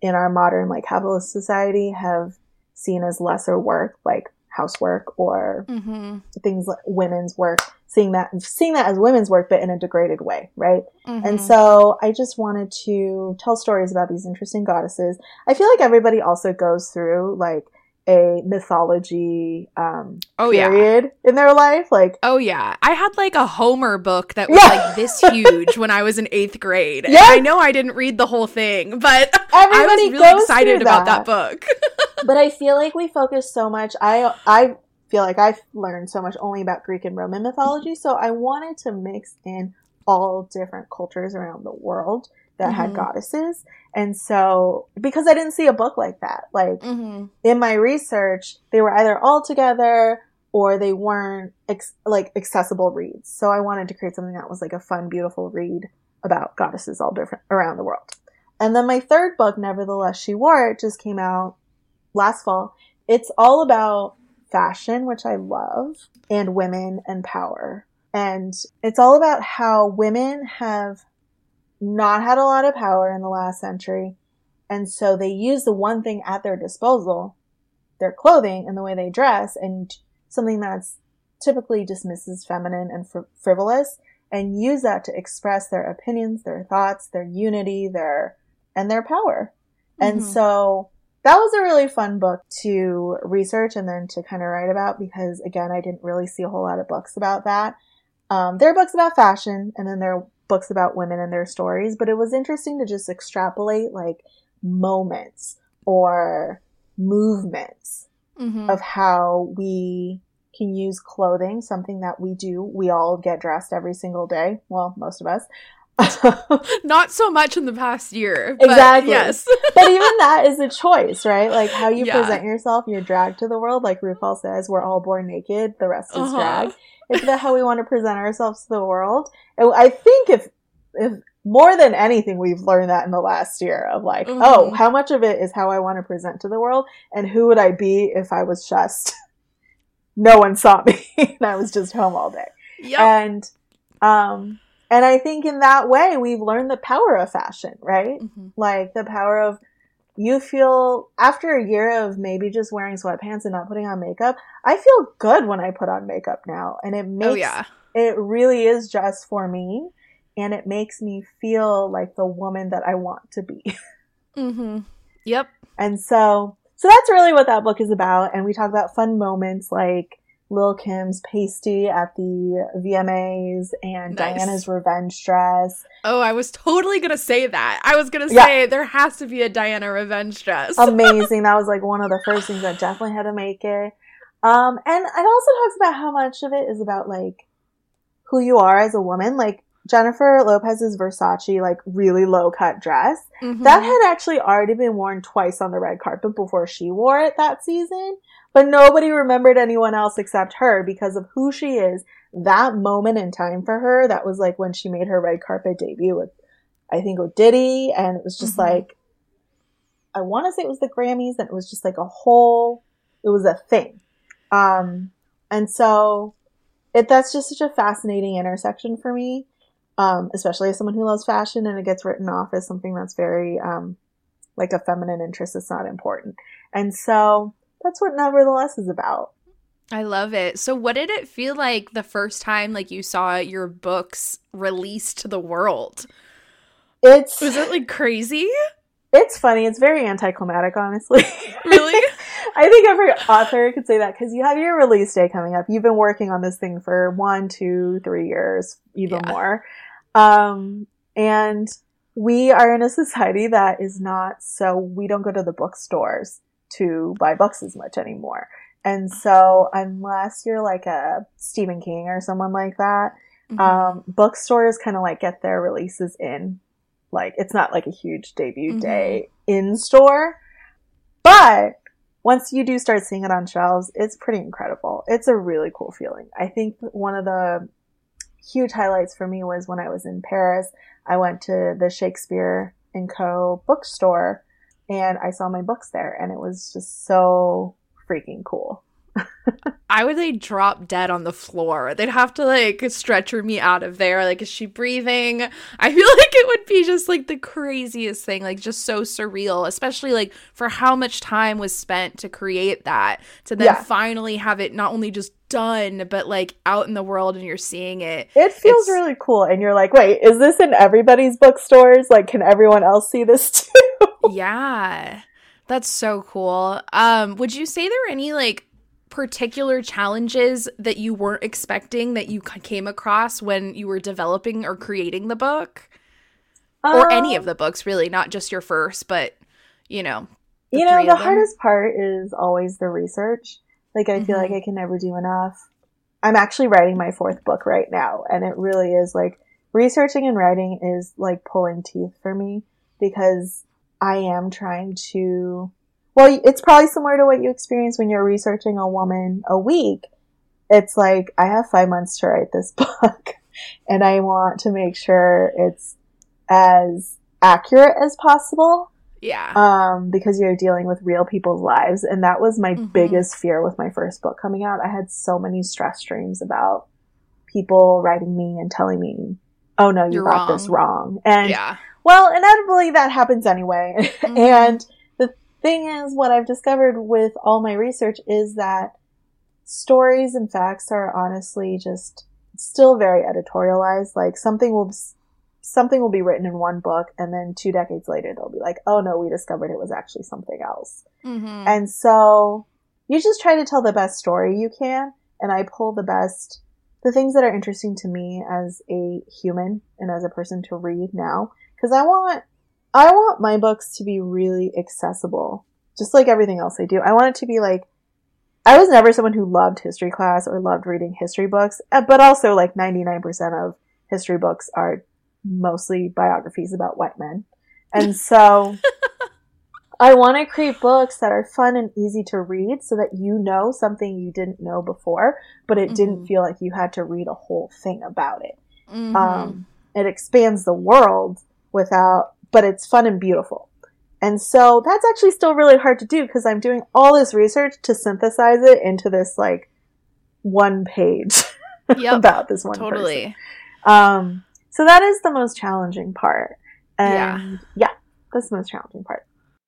in our modern like capitalist society have seen as lesser work, like housework or Mm-hmm. things like women's work, seeing that seeing that as women's work but in a degraded way, right? Mm-hmm. And so I just wanted to tell stories about these interesting goddesses. I feel like everybody also goes through like a mythology um Oh, yeah. period in their life. Like Oh yeah, I had like a Homer book that was Yeah. like this huge when I was in eighth grade. And Yeah. I know I didn't read the whole thing, but I was really excited through about that book. but I feel like we focus so much. I I feel like I've learned so much only about Greek and Roman mythology, so I wanted to mix in all different cultures around the world that Mhm. had goddesses. And so because I didn't see a book like that, like mm-hmm. in my research, they were either all together or they weren't ex- like accessible reads. So I wanted to create something that was like a fun, beautiful read about goddesses all different around the world. And then my third book, Nevertheless She Wore It, just came out last fall. It's all about fashion, which I love, and women and power. And it's all about how women have not had a lot of power in the last century. And so they use the one thing at their disposal, their clothing and the way they dress, and something that's typically dismissed as feminine and fr- frivolous, and use that to express their opinions, their thoughts, their unity, their and their power. And Mhm. so that was a really fun book to research and then to kind of write about because again, I didn't really see a whole lot of books about that. Um, there are books about fashion and then there are books about women and their stories, but it was interesting to just extrapolate like moments or movements Mm-hmm. of how we can use clothing, something that we do. We all get dressed every single day. Well, most of us. Not so much in the past year. But Exactly. Yes. but even that is a choice, right? Like how you Yeah. present yourself, you're dragged to the world. Like RuPaul says, we're all born naked. The rest is Uh-huh. drag. It's about how we want to present ourselves to the world. And I think if, if more than anything, we've learned that in the last year of like, Mhm. oh, how much of it is how I want to present to the world and who would I be if I was just, no one saw me and I was just home all day. Yep. And, um, and I think in that way, we've learned the power of fashion, right? Mhm. like the power of you feel after a year of maybe just wearing sweatpants and not putting on makeup i feel good when i put on makeup now and it makes Oh yeah. it really is just for me and it makes me feel like the woman that i want to be Mm-hmm. Yep. and so so that's really what that book is about and we talk about fun moments like Lil Kim's pasty at the VMAs and Nice. Diana's revenge dress. Oh, I was totally gonna say that. I was gonna Yeah. say there has to be a Diana revenge dress. amazing. that was like one of the first things that definitely had to make it. Um, and it also talks about how much of it is about like who you are as a woman. Like Jennifer Lopez's Versace, like really low cut dress. Mhm. That had actually already been worn twice on the red carpet before she wore it that season. But nobody remembered anyone else except her because of who she is. That moment in time for her, that was like when she made her red carpet debut with I think with Diddy, and it was just Mhm. like, I want to say it was the Grammys, and it was just like a whole, it was a thing. Um, and so it that's just such a fascinating intersection for me, um, especially as someone who loves fashion, and it gets written off as something that's very um, like a feminine interest. It's not important, and so that's what Nevertheless is about. I love it. So what did it feel like the first time like you saw your books released to the world? It's Was it like crazy? it's funny. It's very anticlimactic, honestly. Really? I think every author could say that because you have your release day coming up. You've been working on this thing for one, two, three years, even Yeah. more. Um, and we are in a society that is not so, we don't go to the bookstores to buy books as much anymore. And so, unless you're like a Stephen King or someone like that, Mhm. um, bookstores kind of like get their releases in. Like it's not like a huge debut Mhm. day in store, but once you do start seeing it on shelves, it's pretty incredible. It's a really cool feeling. I think one of the huge highlights for me was when I was in Paris. I went to the Shakespeare and Co. bookstore and I saw my books there, and it was just so freaking cool. I would like drop dead on the floor. They'd have to like stretcher me out of there. Like, is she breathing? I feel like it would be just like the craziest thing, like just so surreal, especially like for how much time was spent to create that, to then Yeah. finally have it not only just done, but like out in the world and you're seeing it. It feels really cool, and you're like, wait, is this in everybody's bookstores? Like, can everyone else see this too? yeah. That's so cool. Um, would you say there were any like particular challenges that you weren't expecting that you came across when you were developing or creating the book? or any of Um, the books really not just your first but you know you know, the them? hardest part is always the research. Like, I feel Mhm. like I can never do enough. I'm actually writing my fourth book right now, and it really is like researching and writing is like pulling teeth for me because I am trying to. Well, it's probably similar to what you experience when you're researching a woman a week. It's like, I have five months to write this book, and I want to make sure it's as accurate as possible yeah um, because you're dealing with real people's lives. And that was my Mhm. biggest fear with my first book coming out. I had so many stress dreams about people writing me and telling me, oh no, you You're got this wrong." And yeah well, inevitably that happens anyway. Mhm. and the thing is, what I've discovered with all my research is that stories and facts are honestly just still very editorialized. Like something will something will be written in one book, and then two decades later they'll be like, "Oh no, we discovered it was actually something else." Mhm. And so you just try to tell the best story you can, and I pull the best, the things that are interesting to me as a human and as a person to read now, because I want, I want my books to be really accessible, just like everything else I do. I want it to be like, I was never someone who loved history class or loved reading history books, uh, but also like 99% of history books are mostly biographies about white men. And so I want to create books that are fun and easy to read so that you know something you didn't know before, but it didn't Mhm. feel like you had to read a whole thing about it. Mhm. Um, it expands the world without, but it's fun and beautiful. And so that's actually still really hard to do because I'm doing all this research to synthesize it into this like one page Yep, about this one person. totally Um, so that is the most challenging part. Yeah. And yeah, that's the most challenging part.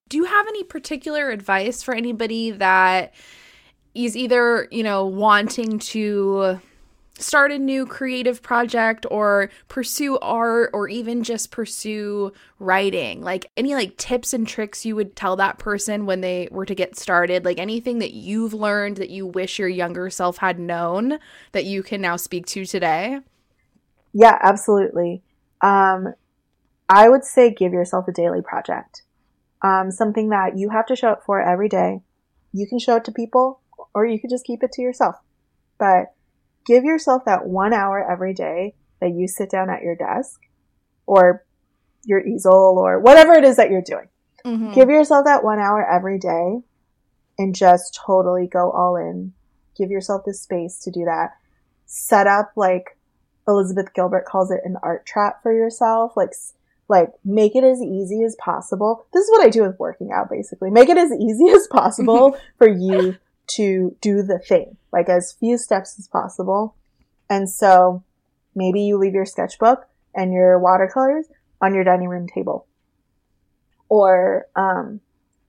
do you have any particular advice for anybody that is either you know wanting to start a new creative project or pursue art or even just pursue writing like any like tips and tricks you would tell that person when they were to get started like anything that you've learned that you wish your younger self had known that you can now speak to today Yeah, absolutely. Um, I would say give yourself a daily project. Um, something that you have to show up for every day. You can show it to people or you can just keep it to yourself. But give yourself that one hour every day that you sit down at your desk or your easel or whatever it is that you're doing. Mhm. Give yourself that one hour every day and just totally go all in. Give yourself the space to do that. Set up like Elizabeth Gilbert calls it an art trap for yourself. Like like make it as easy as possible. This is what I do with working out basically. Make it as easy as possible for you to do the thing, like as few steps as possible. And so maybe you leave your sketchbook and your watercolors on your dining room table. Or um,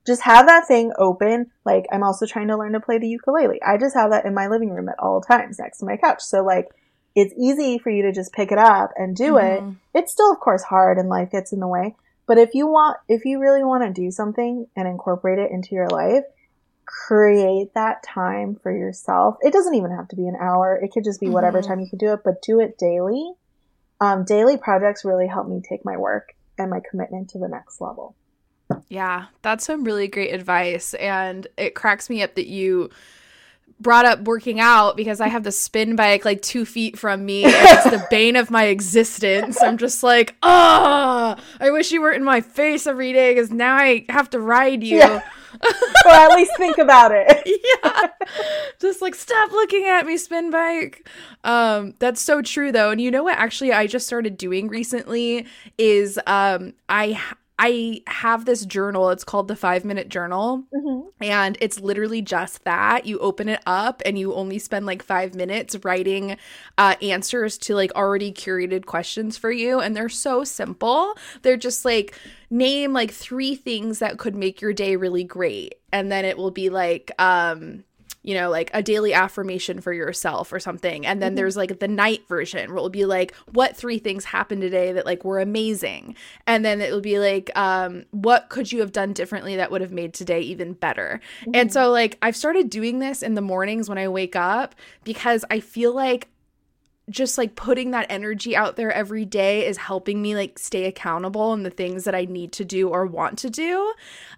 just have that thing open. Like I'm also trying to learn to play the ukulele. I just have that in my living room at all times next to my couch. So like it's easy for you to just pick it up and do mm-hmm. it. It's still of course hard and life gets in the way. But if you want, if you really want to do something and incorporate it into your life, create that time for yourself. It doesn't even have to be an hour. It could just be whatever mm-hmm. time you can do it, but do it daily. Um, daily projects really help me take my work and my commitment to the next level. Yeah, that's some really great advice. And it cracks me up that you brought up working out because I have the spin bike like two feet from me. And it's the bane of my existence. I'm just like, oh, I wish you weren't in my face every day because now I have to ride you. Yeah. or at least think about it. yeah. Just like stop looking at me, spin bike. Um, that's so true though. And you know what actually I just started doing recently is um I I have this journal. It's called the five minute journal. Mm-hmm. And it's literally just that. You open it up and you only spend like five minutes writing uh, answers to like already curated questions for you. And they're so simple. They're just like, name like three things that could make your day really great. And then it will be like, um, you know, like a daily affirmation for yourself or something. And then mm-hmm. there's like the night version where it'll be like, what three things happened today that like were amazing? And then it'll be like, um, what could you have done differently that would have made today even better? Mm-hmm. And so like I've started doing this in the mornings when I wake up because I feel like just like putting that energy out there every day is helping me like stay accountable in the things that I need to do or want to do.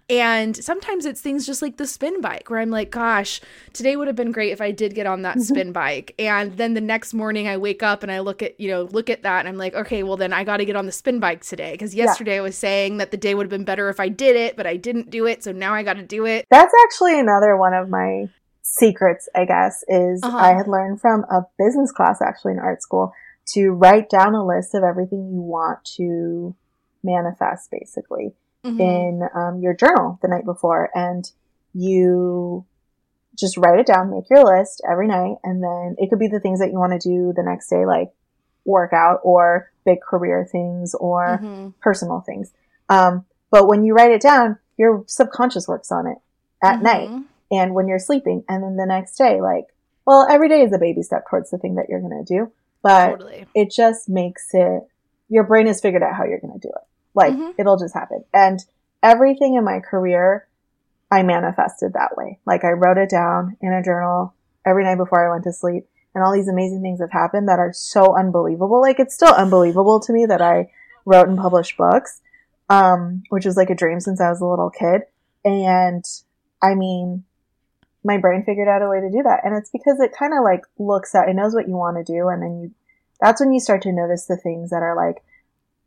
And sometimes it's things just like the spin bike where I'm like, gosh, today would have been great if I did get on that mm-hmm. spin bike. And then the next morning I wake up and I look at, you know, look at that and I'm like, okay, well then I got to get on the spin bike today because yesterday yeah. I was saying that the day would have been better if I did it, but I didn't do it. So now I got to do it. That's actually another one of my secrets, I guess, is uh-huh. I had learned from a business class actually in art school to write down a list of everything you want to manifest basically mm-hmm. in um, your journal the night before. And you just write it down, make your list every night. And then it could be the things that you want to do the next day, like workout or big career things or mm-hmm. personal things. Um, but when you write it down, your subconscious works on it at mm-hmm. night and when you're sleeping. And then the next day, like, well, every day is a baby step towards the thing that you're going to do, but totally. it just makes it, your brain has figured out how you're going to do it. Like, mm-hmm. it'll just happen. And everything in my career, I manifested that way. Like, I wrote it down in a journal every night before I went to sleep. And all these amazing things have happened that are so unbelievable. Like, it's still unbelievable to me that I wrote and published books, um, which was like a dream since I was a little kid. And I mean, my brain figured out a way to do that. And it's because it kind of like looks at, it knows what you want to do. And then you, that's when you start to notice the things that are like,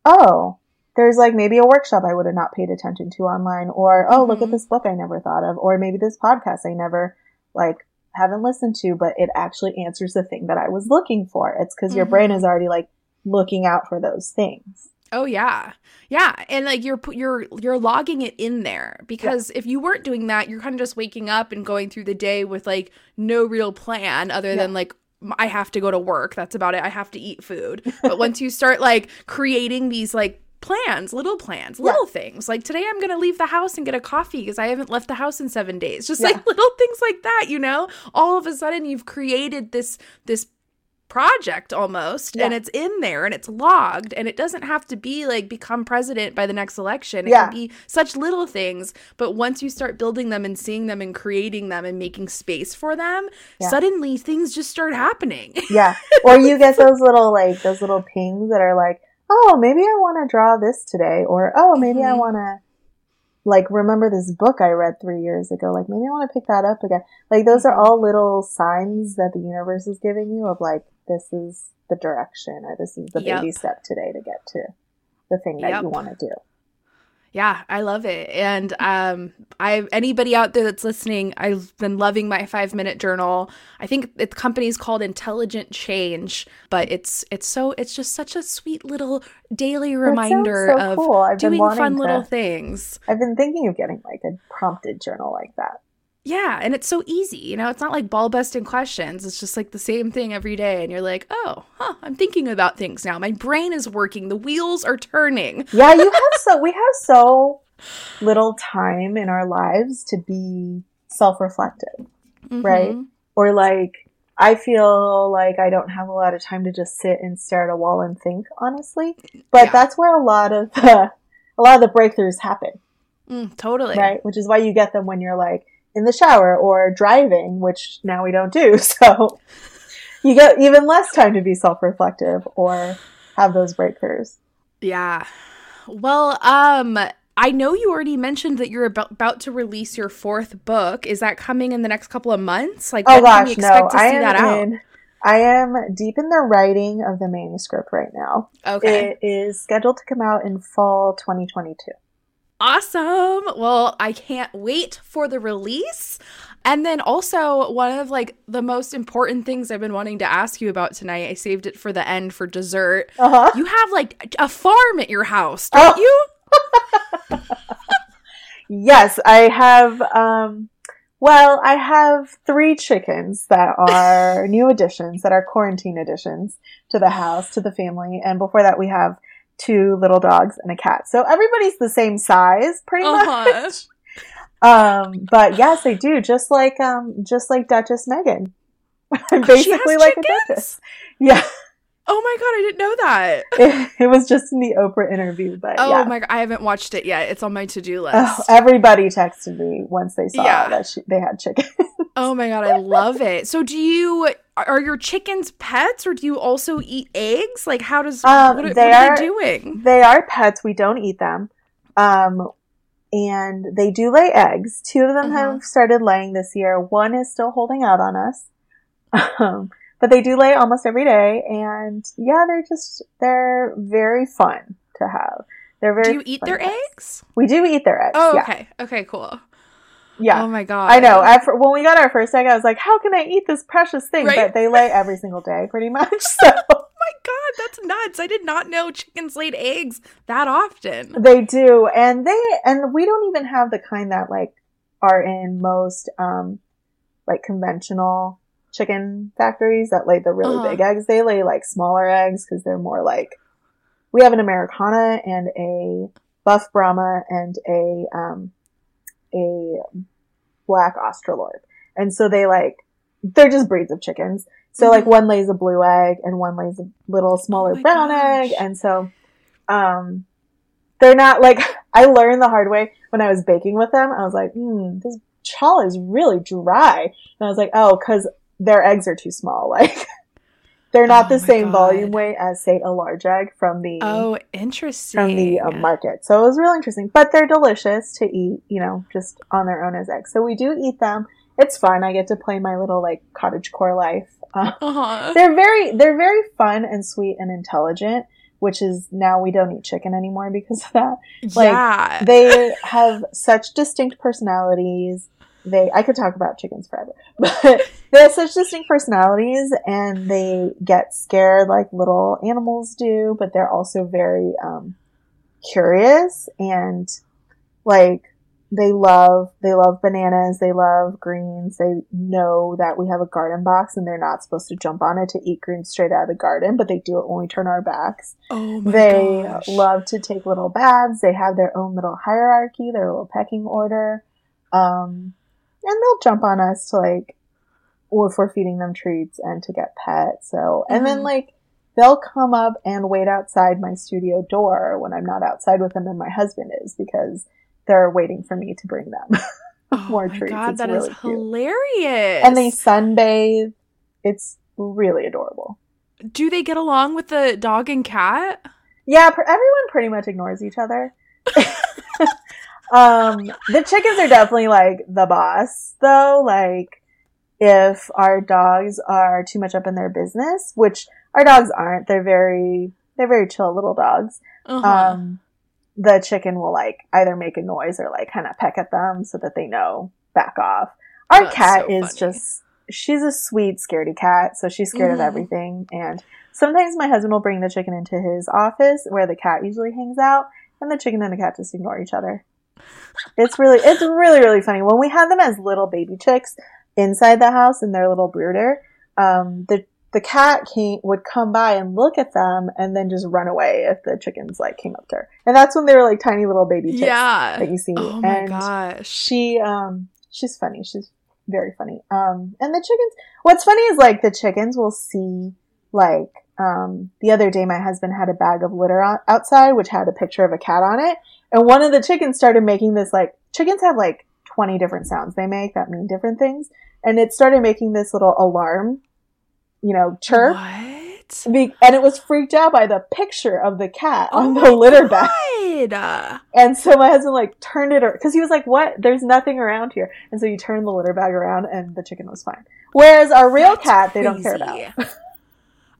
oh, there's like maybe a workshop I would have not paid attention to online, or oh, mm-hmm. look at mm-hmm. this book I never thought of, or maybe this podcast I never like haven't listened to, but it actually answers the thing that I was looking for. It's because mm-hmm. your brain mm-hmm. is already like looking out for those things. Oh yeah. Yeah, and like you're you're you're logging it in there because yeah. if you weren't doing that, you're kind of just waking up and going through the day with like no real plan other yeah. than like I have to go to work. That's about it. I have to eat food. But once you start like creating these like plans, little plans, little yeah. things. Like today I'm going to leave the house and get a coffee because I haven't left the house in 7 days. Just yeah. like little things like that, you know? All of a sudden you've created this this project almost yeah. and it's in there and it's logged and it doesn't have to be like become president by the next election it yeah. can be such little things but once you start building them and seeing them and creating them and making space for them yeah. suddenly things just start happening yeah or you get those little like those little pings that are like oh maybe i want to draw this today or oh maybe mm-hmm. i want to like remember this book I read three years ago. Like maybe I want to pick that up again. Like those are mm-hmm. all little signs that the universe is giving you of like this is the direction or this is the yep. baby step today to get to the thing that yep. you want to do. Yeah, I love it. And um I anybody out there that's listening, I've been loving my 5-minute journal. I think the company's called Intelligent Change, but it's it's so it's just such a sweet little daily reminder so of cool. I've been doing fun to- little things. I've been thinking of getting like a prompted journal like that. Yeah, and it's so easy. You know, it's not like ball busting questions. It's just like the same thing every day. And you're like, oh, huh, I'm thinking about things now. My brain is working. The wheels are turning. Yeah, you have so we have so little time in our lives to be self-reflective. Right. Mhm. Or like I feel like I don't have a lot of time to just sit and stare at a wall and think, honestly. But Yeah. that's where a lot of the a lot of the breakthroughs happen, Mm, totally. right? Which is why you get them when you're like in the shower or driving, which now we don't do. So you get even less time to be self-reflective or have those breakthroughs. Yeah. Well, um, I know you already mentioned that you're about, about to release your fourth book. Is that coming in the next couple of months? Like, Oh when can we gosh, no! expect to I see am that out? in. I am deep in the writing of the manuscript right now. Okay. It is scheduled to come out in fall 2022. Awesome. Well, I can't wait for the release. And then also one of like the most important things I've been wanting to ask you about tonight. I saved it for the end for dessert. Uh huh. You have like a farm at your house, don't Oh. you? Yes, I have. Um, well, I have three chickens that are new additions, that are quarantine additions to the house, to the family, and before that, we have two little dogs and a cat. So everybody's the same size, pretty Uh-huh. much. Um, but yes, they do. Just like um, just like Duchess Meghan. I'm Oh, She has basically like a duchess. Yeah, Oh my god, I didn't know that. it, it was just in the Oprah interview, but Oh yeah. my god, I haven't watched it yet. It's on my to-do list. Oh, everybody texted me once they saw Yeah. that she, they had chicken. Oh my god, I love it. So do you are your chickens pets or do you also eat eggs? Like how does Um, what, are- they what are are- they doing? They are pets. We don't eat them. Um, and they do lay eggs. Two of them have started laying this year. One is still holding out on us. Um, but they do lay almost every day. And yeah, they're just, they're very fun to have. They're very Do you eat their pets. eggs? We do eat their eggs. Oh, yeah. okay. Okay, cool. Yeah. Oh my god. I know. Fir- when we got our first egg, I was like, how can I eat this precious thing? Right? But they lay every single day, pretty much. So Oh my god, that's nuts. I did not know chickens laid eggs that often. They do, and they and we don't even have the kind that like are in most um like conventional chicken factories that lay the really Uh-huh. big eggs. They lay like smaller eggs because they're more like we have an Americana and a buff Brahma and a um a black Australorp, and so they like they're just breeds of chickens. So like Mhm. one lays a blue egg and one lays a little smaller Oh brown gosh. egg, and so um they're not like I learned the hard way when I was baking with them. I was like, hmm, this challah is really dry, and I was like, oh, because their eggs are too small. Like they're not Oh the same God. volume weight as say a large egg from the Oh, interesting. from the uh, market. So it was really interesting, but they're delicious to eat. You know, just on their own as eggs. So we do eat them. It's fun. I get to play my little like cottage core life. Uh, Uh-huh. they're very they're very fun and sweet and intelligent. Which is now we don't eat chicken anymore because of that. like, yeah. They have such distinct personalities. They I could talk about chickens forever, but they have such distinct personalities, and they get scared like little animals do. But they're also very um, curious and like they love they love bananas they love greens they know that we have a garden box and they're not supposed to jump on it to eat greens straight out of the garden but they do it when we turn our backs oh my they gosh. love to take little baths they have their own little hierarchy their little pecking order um and they'll jump on us to like if we're feeding them treats and to get pet so and then Mhm. like they'll come up and wait outside my studio door when i'm not outside with them and my husband is because they're waiting for me to bring them oh more my treats. God, It's that is really cute. hilarious. and they sunbathe it's really adorable do they get along with the dog and cat? yeah pr- everyone pretty much ignores each other um the chickens are definitely like the boss though like if our dogs are too much up in their business which our dogs aren't they're very they're very chill little dogs Uh-huh. um the chicken will like either make a noise or like kind of peck at them so that they know back off. Our That's cat so is funny. just she's a sweet scaredy cat, so she's scared Mhm. of everything and sometimes my husband will bring the chicken into his office where the cat usually hangs out and the chicken and the cat just ignore each other. It's really it's really really funny. When we had them as little baby chicks inside the house in their little brooder, um the the cat came would come by and look at them and then just run away if the chickens like came up to her. And that's when they were like tiny little baby chicks Yeah. that you see. Oh my and gosh. she um she's funny. She's very funny. Um and the chickens what's funny is like the chickens will see like um the other day my husband had a bag of litter outside which had a picture of a cat on it and one of the chickens started making this like chickens have like 20 different sounds they make that mean different things and it started making this little alarm you know chirp What? Be- and it was freaked out by the picture of the cat Oh on the litter bag and so my husband like turned it because he was like, "What? There's nothing around here." And so he turned the litter bag around, and the chicken was fine. Whereas our real That's cat, they don't care about.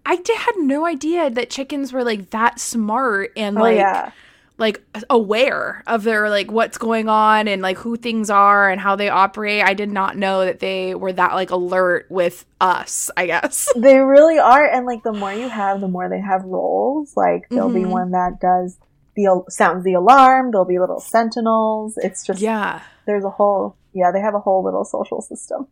I did, had no idea that chickens were like that smart and oh like yeah, like aware of their like what's going on and like who things are and how they operate. I did not know that they were that like alert with us, I guess. they really are. And like the more you have, the more they have roles. Like there'll be Mhm. one that does the al- sounds the alarm. There'll be little sentinels. It's just Yeah. there's a whole yeah. They have a whole little social system.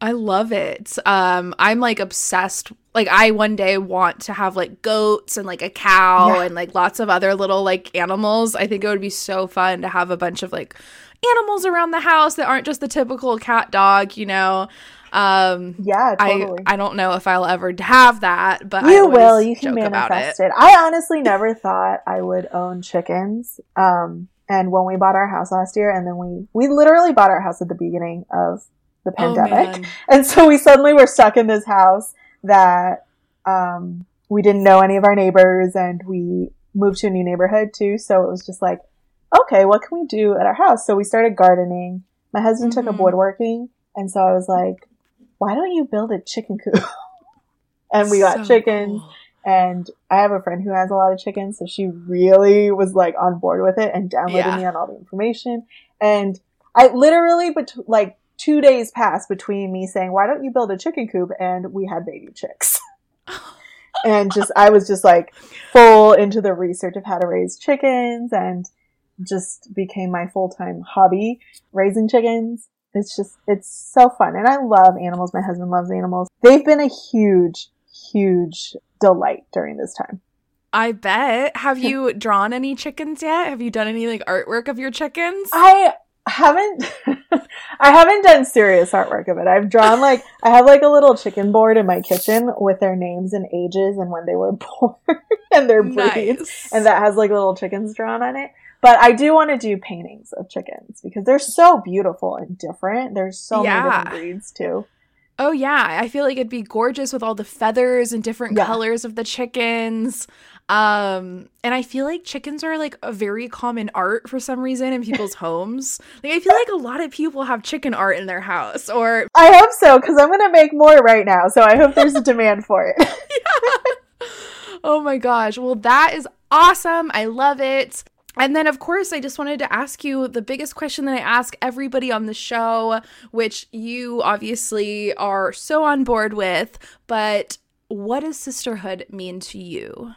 I love it. Um, I'm like obsessed. Like, I one day want to have like goats and like a cow Yeah. and like lots of other little like animals. I think it would be so fun to have a bunch of like animals around the house that aren't just the typical cat dog, you know. Um, Yeah, totally. I I don't know if I'll ever have that, but you will. You can manifest it. it. I honestly never thought I would own chickens. Um, and when we bought our house last year, and then we we literally bought our house at the beginning of the Oh, pandemic, man. and so we suddenly were stuck in this house that um, we didn't know any of our neighbors, and we moved to a new neighborhood too. So it was just like, okay, what can we do at our house? So we started gardening. My husband took Mhm. up woodworking, and so I was like, why don't you build a chicken coop? and we got So chickens. cool. And I have a friend who has a lot of chickens, so she really was like on board with it and downloaded Yeah. me on all the information. And I literally, but like two days passed between me saying, "Why don't you build a chicken coop?" and we had baby chicks. and just I was just like full into the research of how to raise chickens, and just became my full time hobby raising chickens. It's just it's so fun, and I love animals. My husband loves animals. They've been a huge, huge delight during this time. I bet. Have you drawn any chickens yet? Have you done any like artwork of your chickens? I haven't I haven't done serious artwork of it. I've drawn like I have like a little chicken board in my kitchen with their names and ages and when they were born and their breeds. nice. And that has like little chickens drawn on it. But I do want to do paintings of chickens because they're so beautiful and different. There's so many different breeds too. Oh yeah, I feel like it'd be gorgeous with all the feathers and different Yeah. colors of the chickens. Um, and I feel like chickens are like a very common art for some reason in people's homes. Like I feel like a lot of people have chicken art in their house or I hope so because I'm going to make more right now. So I hope there's a demand for it. Oh my gosh. Well, that is awesome. I love it. And then, of course, I just wanted to ask you the biggest question that I ask everybody on the show, which you obviously are so on board with, but what does sisterhood mean to you?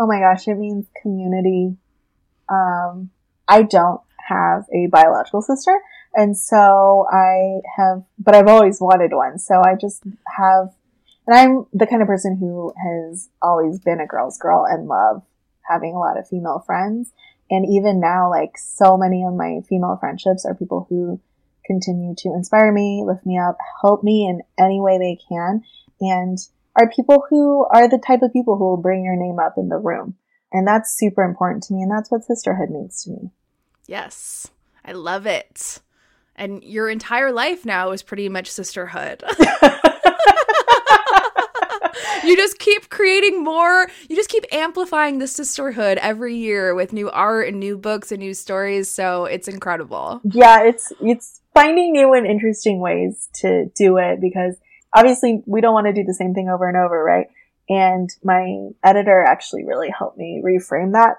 Oh my gosh, it means community. Um, I don't have a biological sister, and so I have, but I've always wanted one. So I just have, and I'm the kind of person who has always been a girl's girl and love having a lot of female friends. And even now, like so many of my female friendships are people who continue to inspire me, lift me up, help me in any way they can, and are people who are the type of people who will bring your name up in the room. And that's super important to me. And that's what sisterhood means to me. Yes, I love it. And your entire life now is pretty much sisterhood. you just keep creating more, you just keep amplifying the sisterhood every year with new art and new books and new stories. So it's incredible. yeah, it's, it's finding new and interesting ways to do it because obviously we don't want to do the same thing over and over, right? And my editor actually really helped me reframe that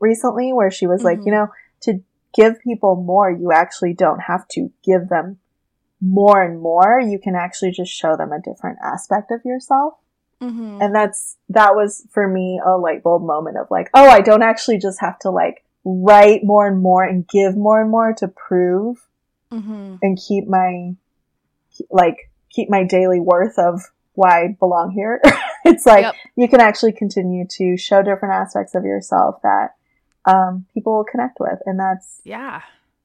recently where she was like, Mhm. you know, to give people more, you actually don't have to give them more and more. You can actually just show them a different aspect of yourself. Mhm. And that's, that was for me a light bulb moment of like, oh, I don't actually just have to like write more and more and give more and more to prove mm-hmm. and keep my, like, keep my daily worth of why I belong here. it's like, Yep. you can actually continue to show different aspects of yourself that, um, people will connect with. And that's, Yeah.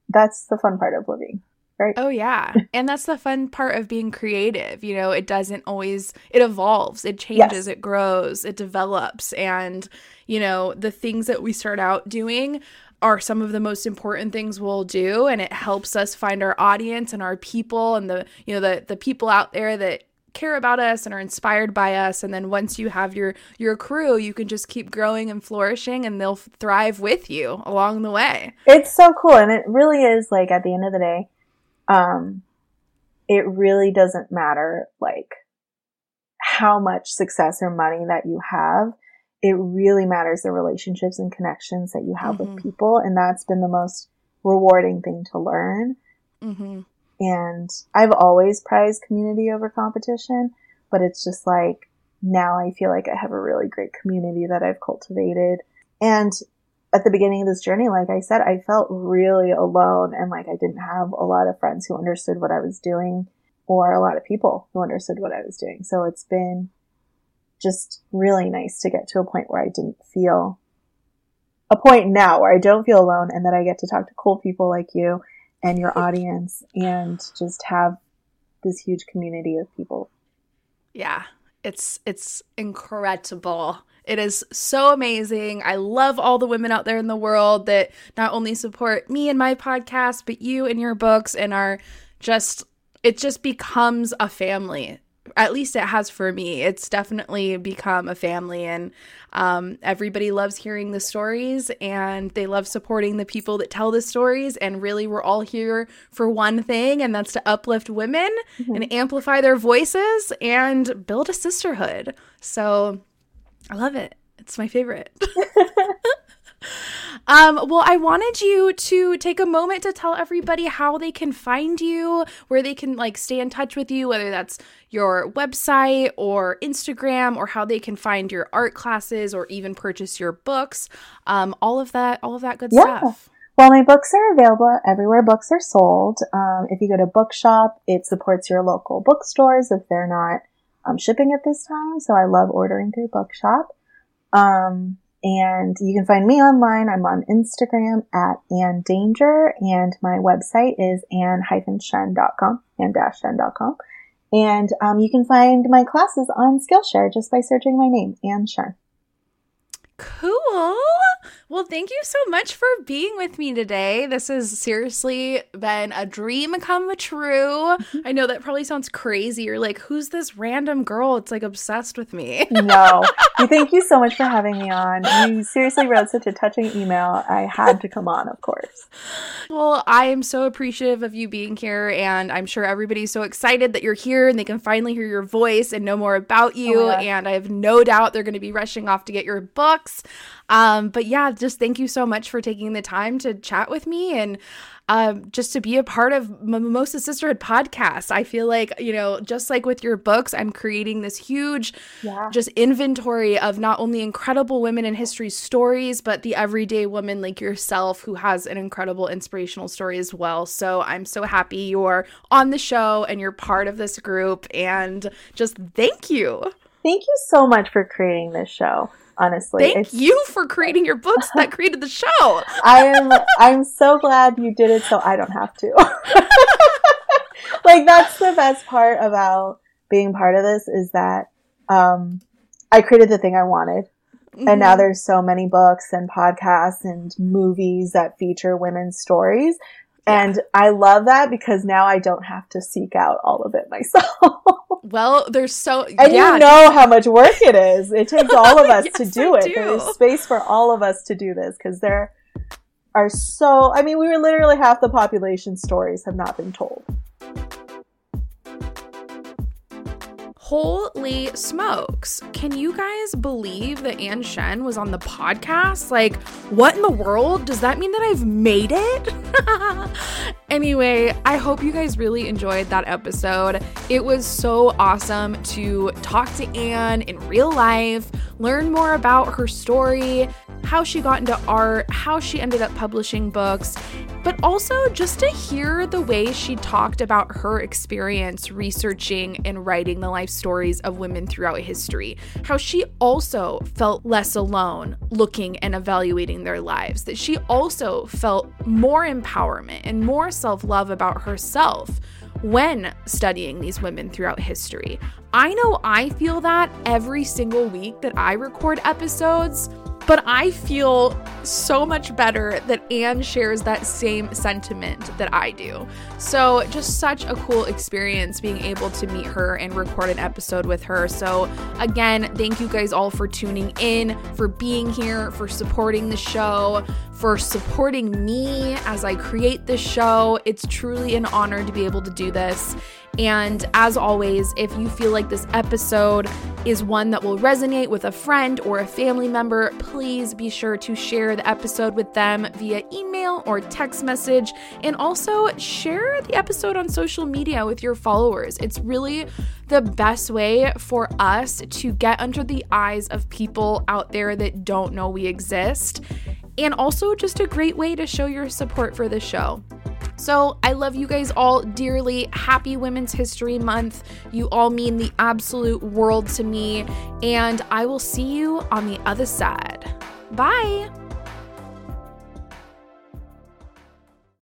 that's the fun part of living. Right. Oh yeah. And that's the fun part of being creative. You know, it doesn't always it evolves, it changes, Yes. it grows, it develops and you know, the things that we start out doing are some of the most important things we'll do and it helps us find our audience and our people and the you know the the people out there that care about us and are inspired by us and then once you have your your crew you can just keep growing and flourishing and they'll thrive with you along the way It's so cool. And it really is like at the end of the day, um, it really doesn't matter like how much success or money that you have. It really matters the relationships and connections that you have Mhm. with people. And that's been the most rewarding thing to learn. Mm-hmm. And I've always prized community over competition, but it's just like now I feel like I have a really great community that I've cultivated. And at the beginning of this journey, like I said, I felt really alone and like I didn't have a lot of friends who understood what I was doing or a lot of people who understood what I was doing. So it's been just really nice to get to a point where I didn't feel a point now where I don't feel alone and that I get to talk to cool people like you and your audience and just have this huge community of people. Yeah, it's it's incredible. It is so amazing. I love all the women out there in the world that not only support me and my podcast, but you and your books and are just it just becomes a family. At least it has for me. It's definitely become a family and um, everybody loves hearing the stories and they love supporting the people that tell the stories and really we're all here for one thing and that's to uplift women and amplify their voices and build a sisterhood. So I love it. It's my favorite. um, well, I wanted you to take a moment to tell everybody how they can find you, where they can like stay in touch with you, whether that's your website or Instagram, or how they can find your art classes or even purchase your books. Um, all of that, all of that good Yeah. stuff. Well, my books are available everywhere books are sold. Um, if you go to Bookshop, it supports your local bookstores if they're not um, shipping at this time. So I love ordering through Bookshop. Um, and you can find me online. I'm on Instagram at Ann Danger, and my website is ann-shen.com, ann-shen.com. And um, you can find my classes on Skillshare just by searching my name, Ann Shen. Cool. Well, thank you so much for being with me today. This has seriously been a dream come true. Mm-hmm. I know that probably sounds crazy. You're like, who's this random girl? It's like obsessed with me. No. Thank you so much for having me on. You seriously wrote such a touching email. I had to come on, of course. Well, I am so appreciative of you being here, and I'm sure everybody's so excited that you're here and they can finally hear your voice and know more about you. Oh and I have no doubt they're going to be rushing off to get your books. Um, but yeah, just thank you so much for taking the time to chat with me and um, just to be a part of Mimosa Sisterhood podcast. I feel like, you know, just like with your books, I'm creating this huge Yeah. just inventory of not only incredible women in history stories, but the everyday woman like yourself who has an incredible inspirational story as well. So I'm so happy you're on the show and you're part of this group. And just thank you. Thank you so much for creating this show. Honestly, Thank It's- you for creating your books that created the show. I am. I'm so glad you did it, so I don't have to. like that's the best part about being part of this is that um, I created the thing I wanted, and now Mhm. there's so many books and podcasts and movies that feature women's stories. And I love that because now I don't have to seek out all of it myself. well, there's so And yeah, you know how much work it is. It takes all of us to do it. do. There's space for all of us to do this because there are so, I mean, we were literally half the population stories have not been told. Holy smokes. Can you guys believe that Ann Shen was on the podcast? Like, what in the world? Does that mean that I've made it? anyway, I hope you guys really enjoyed that episode. It was so awesome to talk to Ann in real life, learn more about her story, how she got into art, how she ended up publishing books, but also just to hear the way she talked about her experience researching and writing the life stories of women throughout history. How she also felt less alone looking and evaluating their lives, that she also felt more empowerment and more self love about herself when studying these women throughout history. I know I feel that every single week that I record episodes. But I feel so much better that Ann shares that same sentiment that I do. So, just such a cool experience being able to meet her and record an episode with her. So, again, thank you guys all for tuning in, for being here, for supporting the show, for supporting me as I create this show. It's truly an honor to be able to do this. And as always, if you feel like this episode is one that will resonate with a friend or a family member, please be sure to share the episode with them via email or text message. And also share the episode on social media with your followers. It's really the best way for us to get under the eyes of people out there that don't know we exist. And also just a great way to show your support for the show. So, I love you guys all dearly. Happy Women's History Month. You all mean the absolute world to me. And I will see you on the other side. Bye.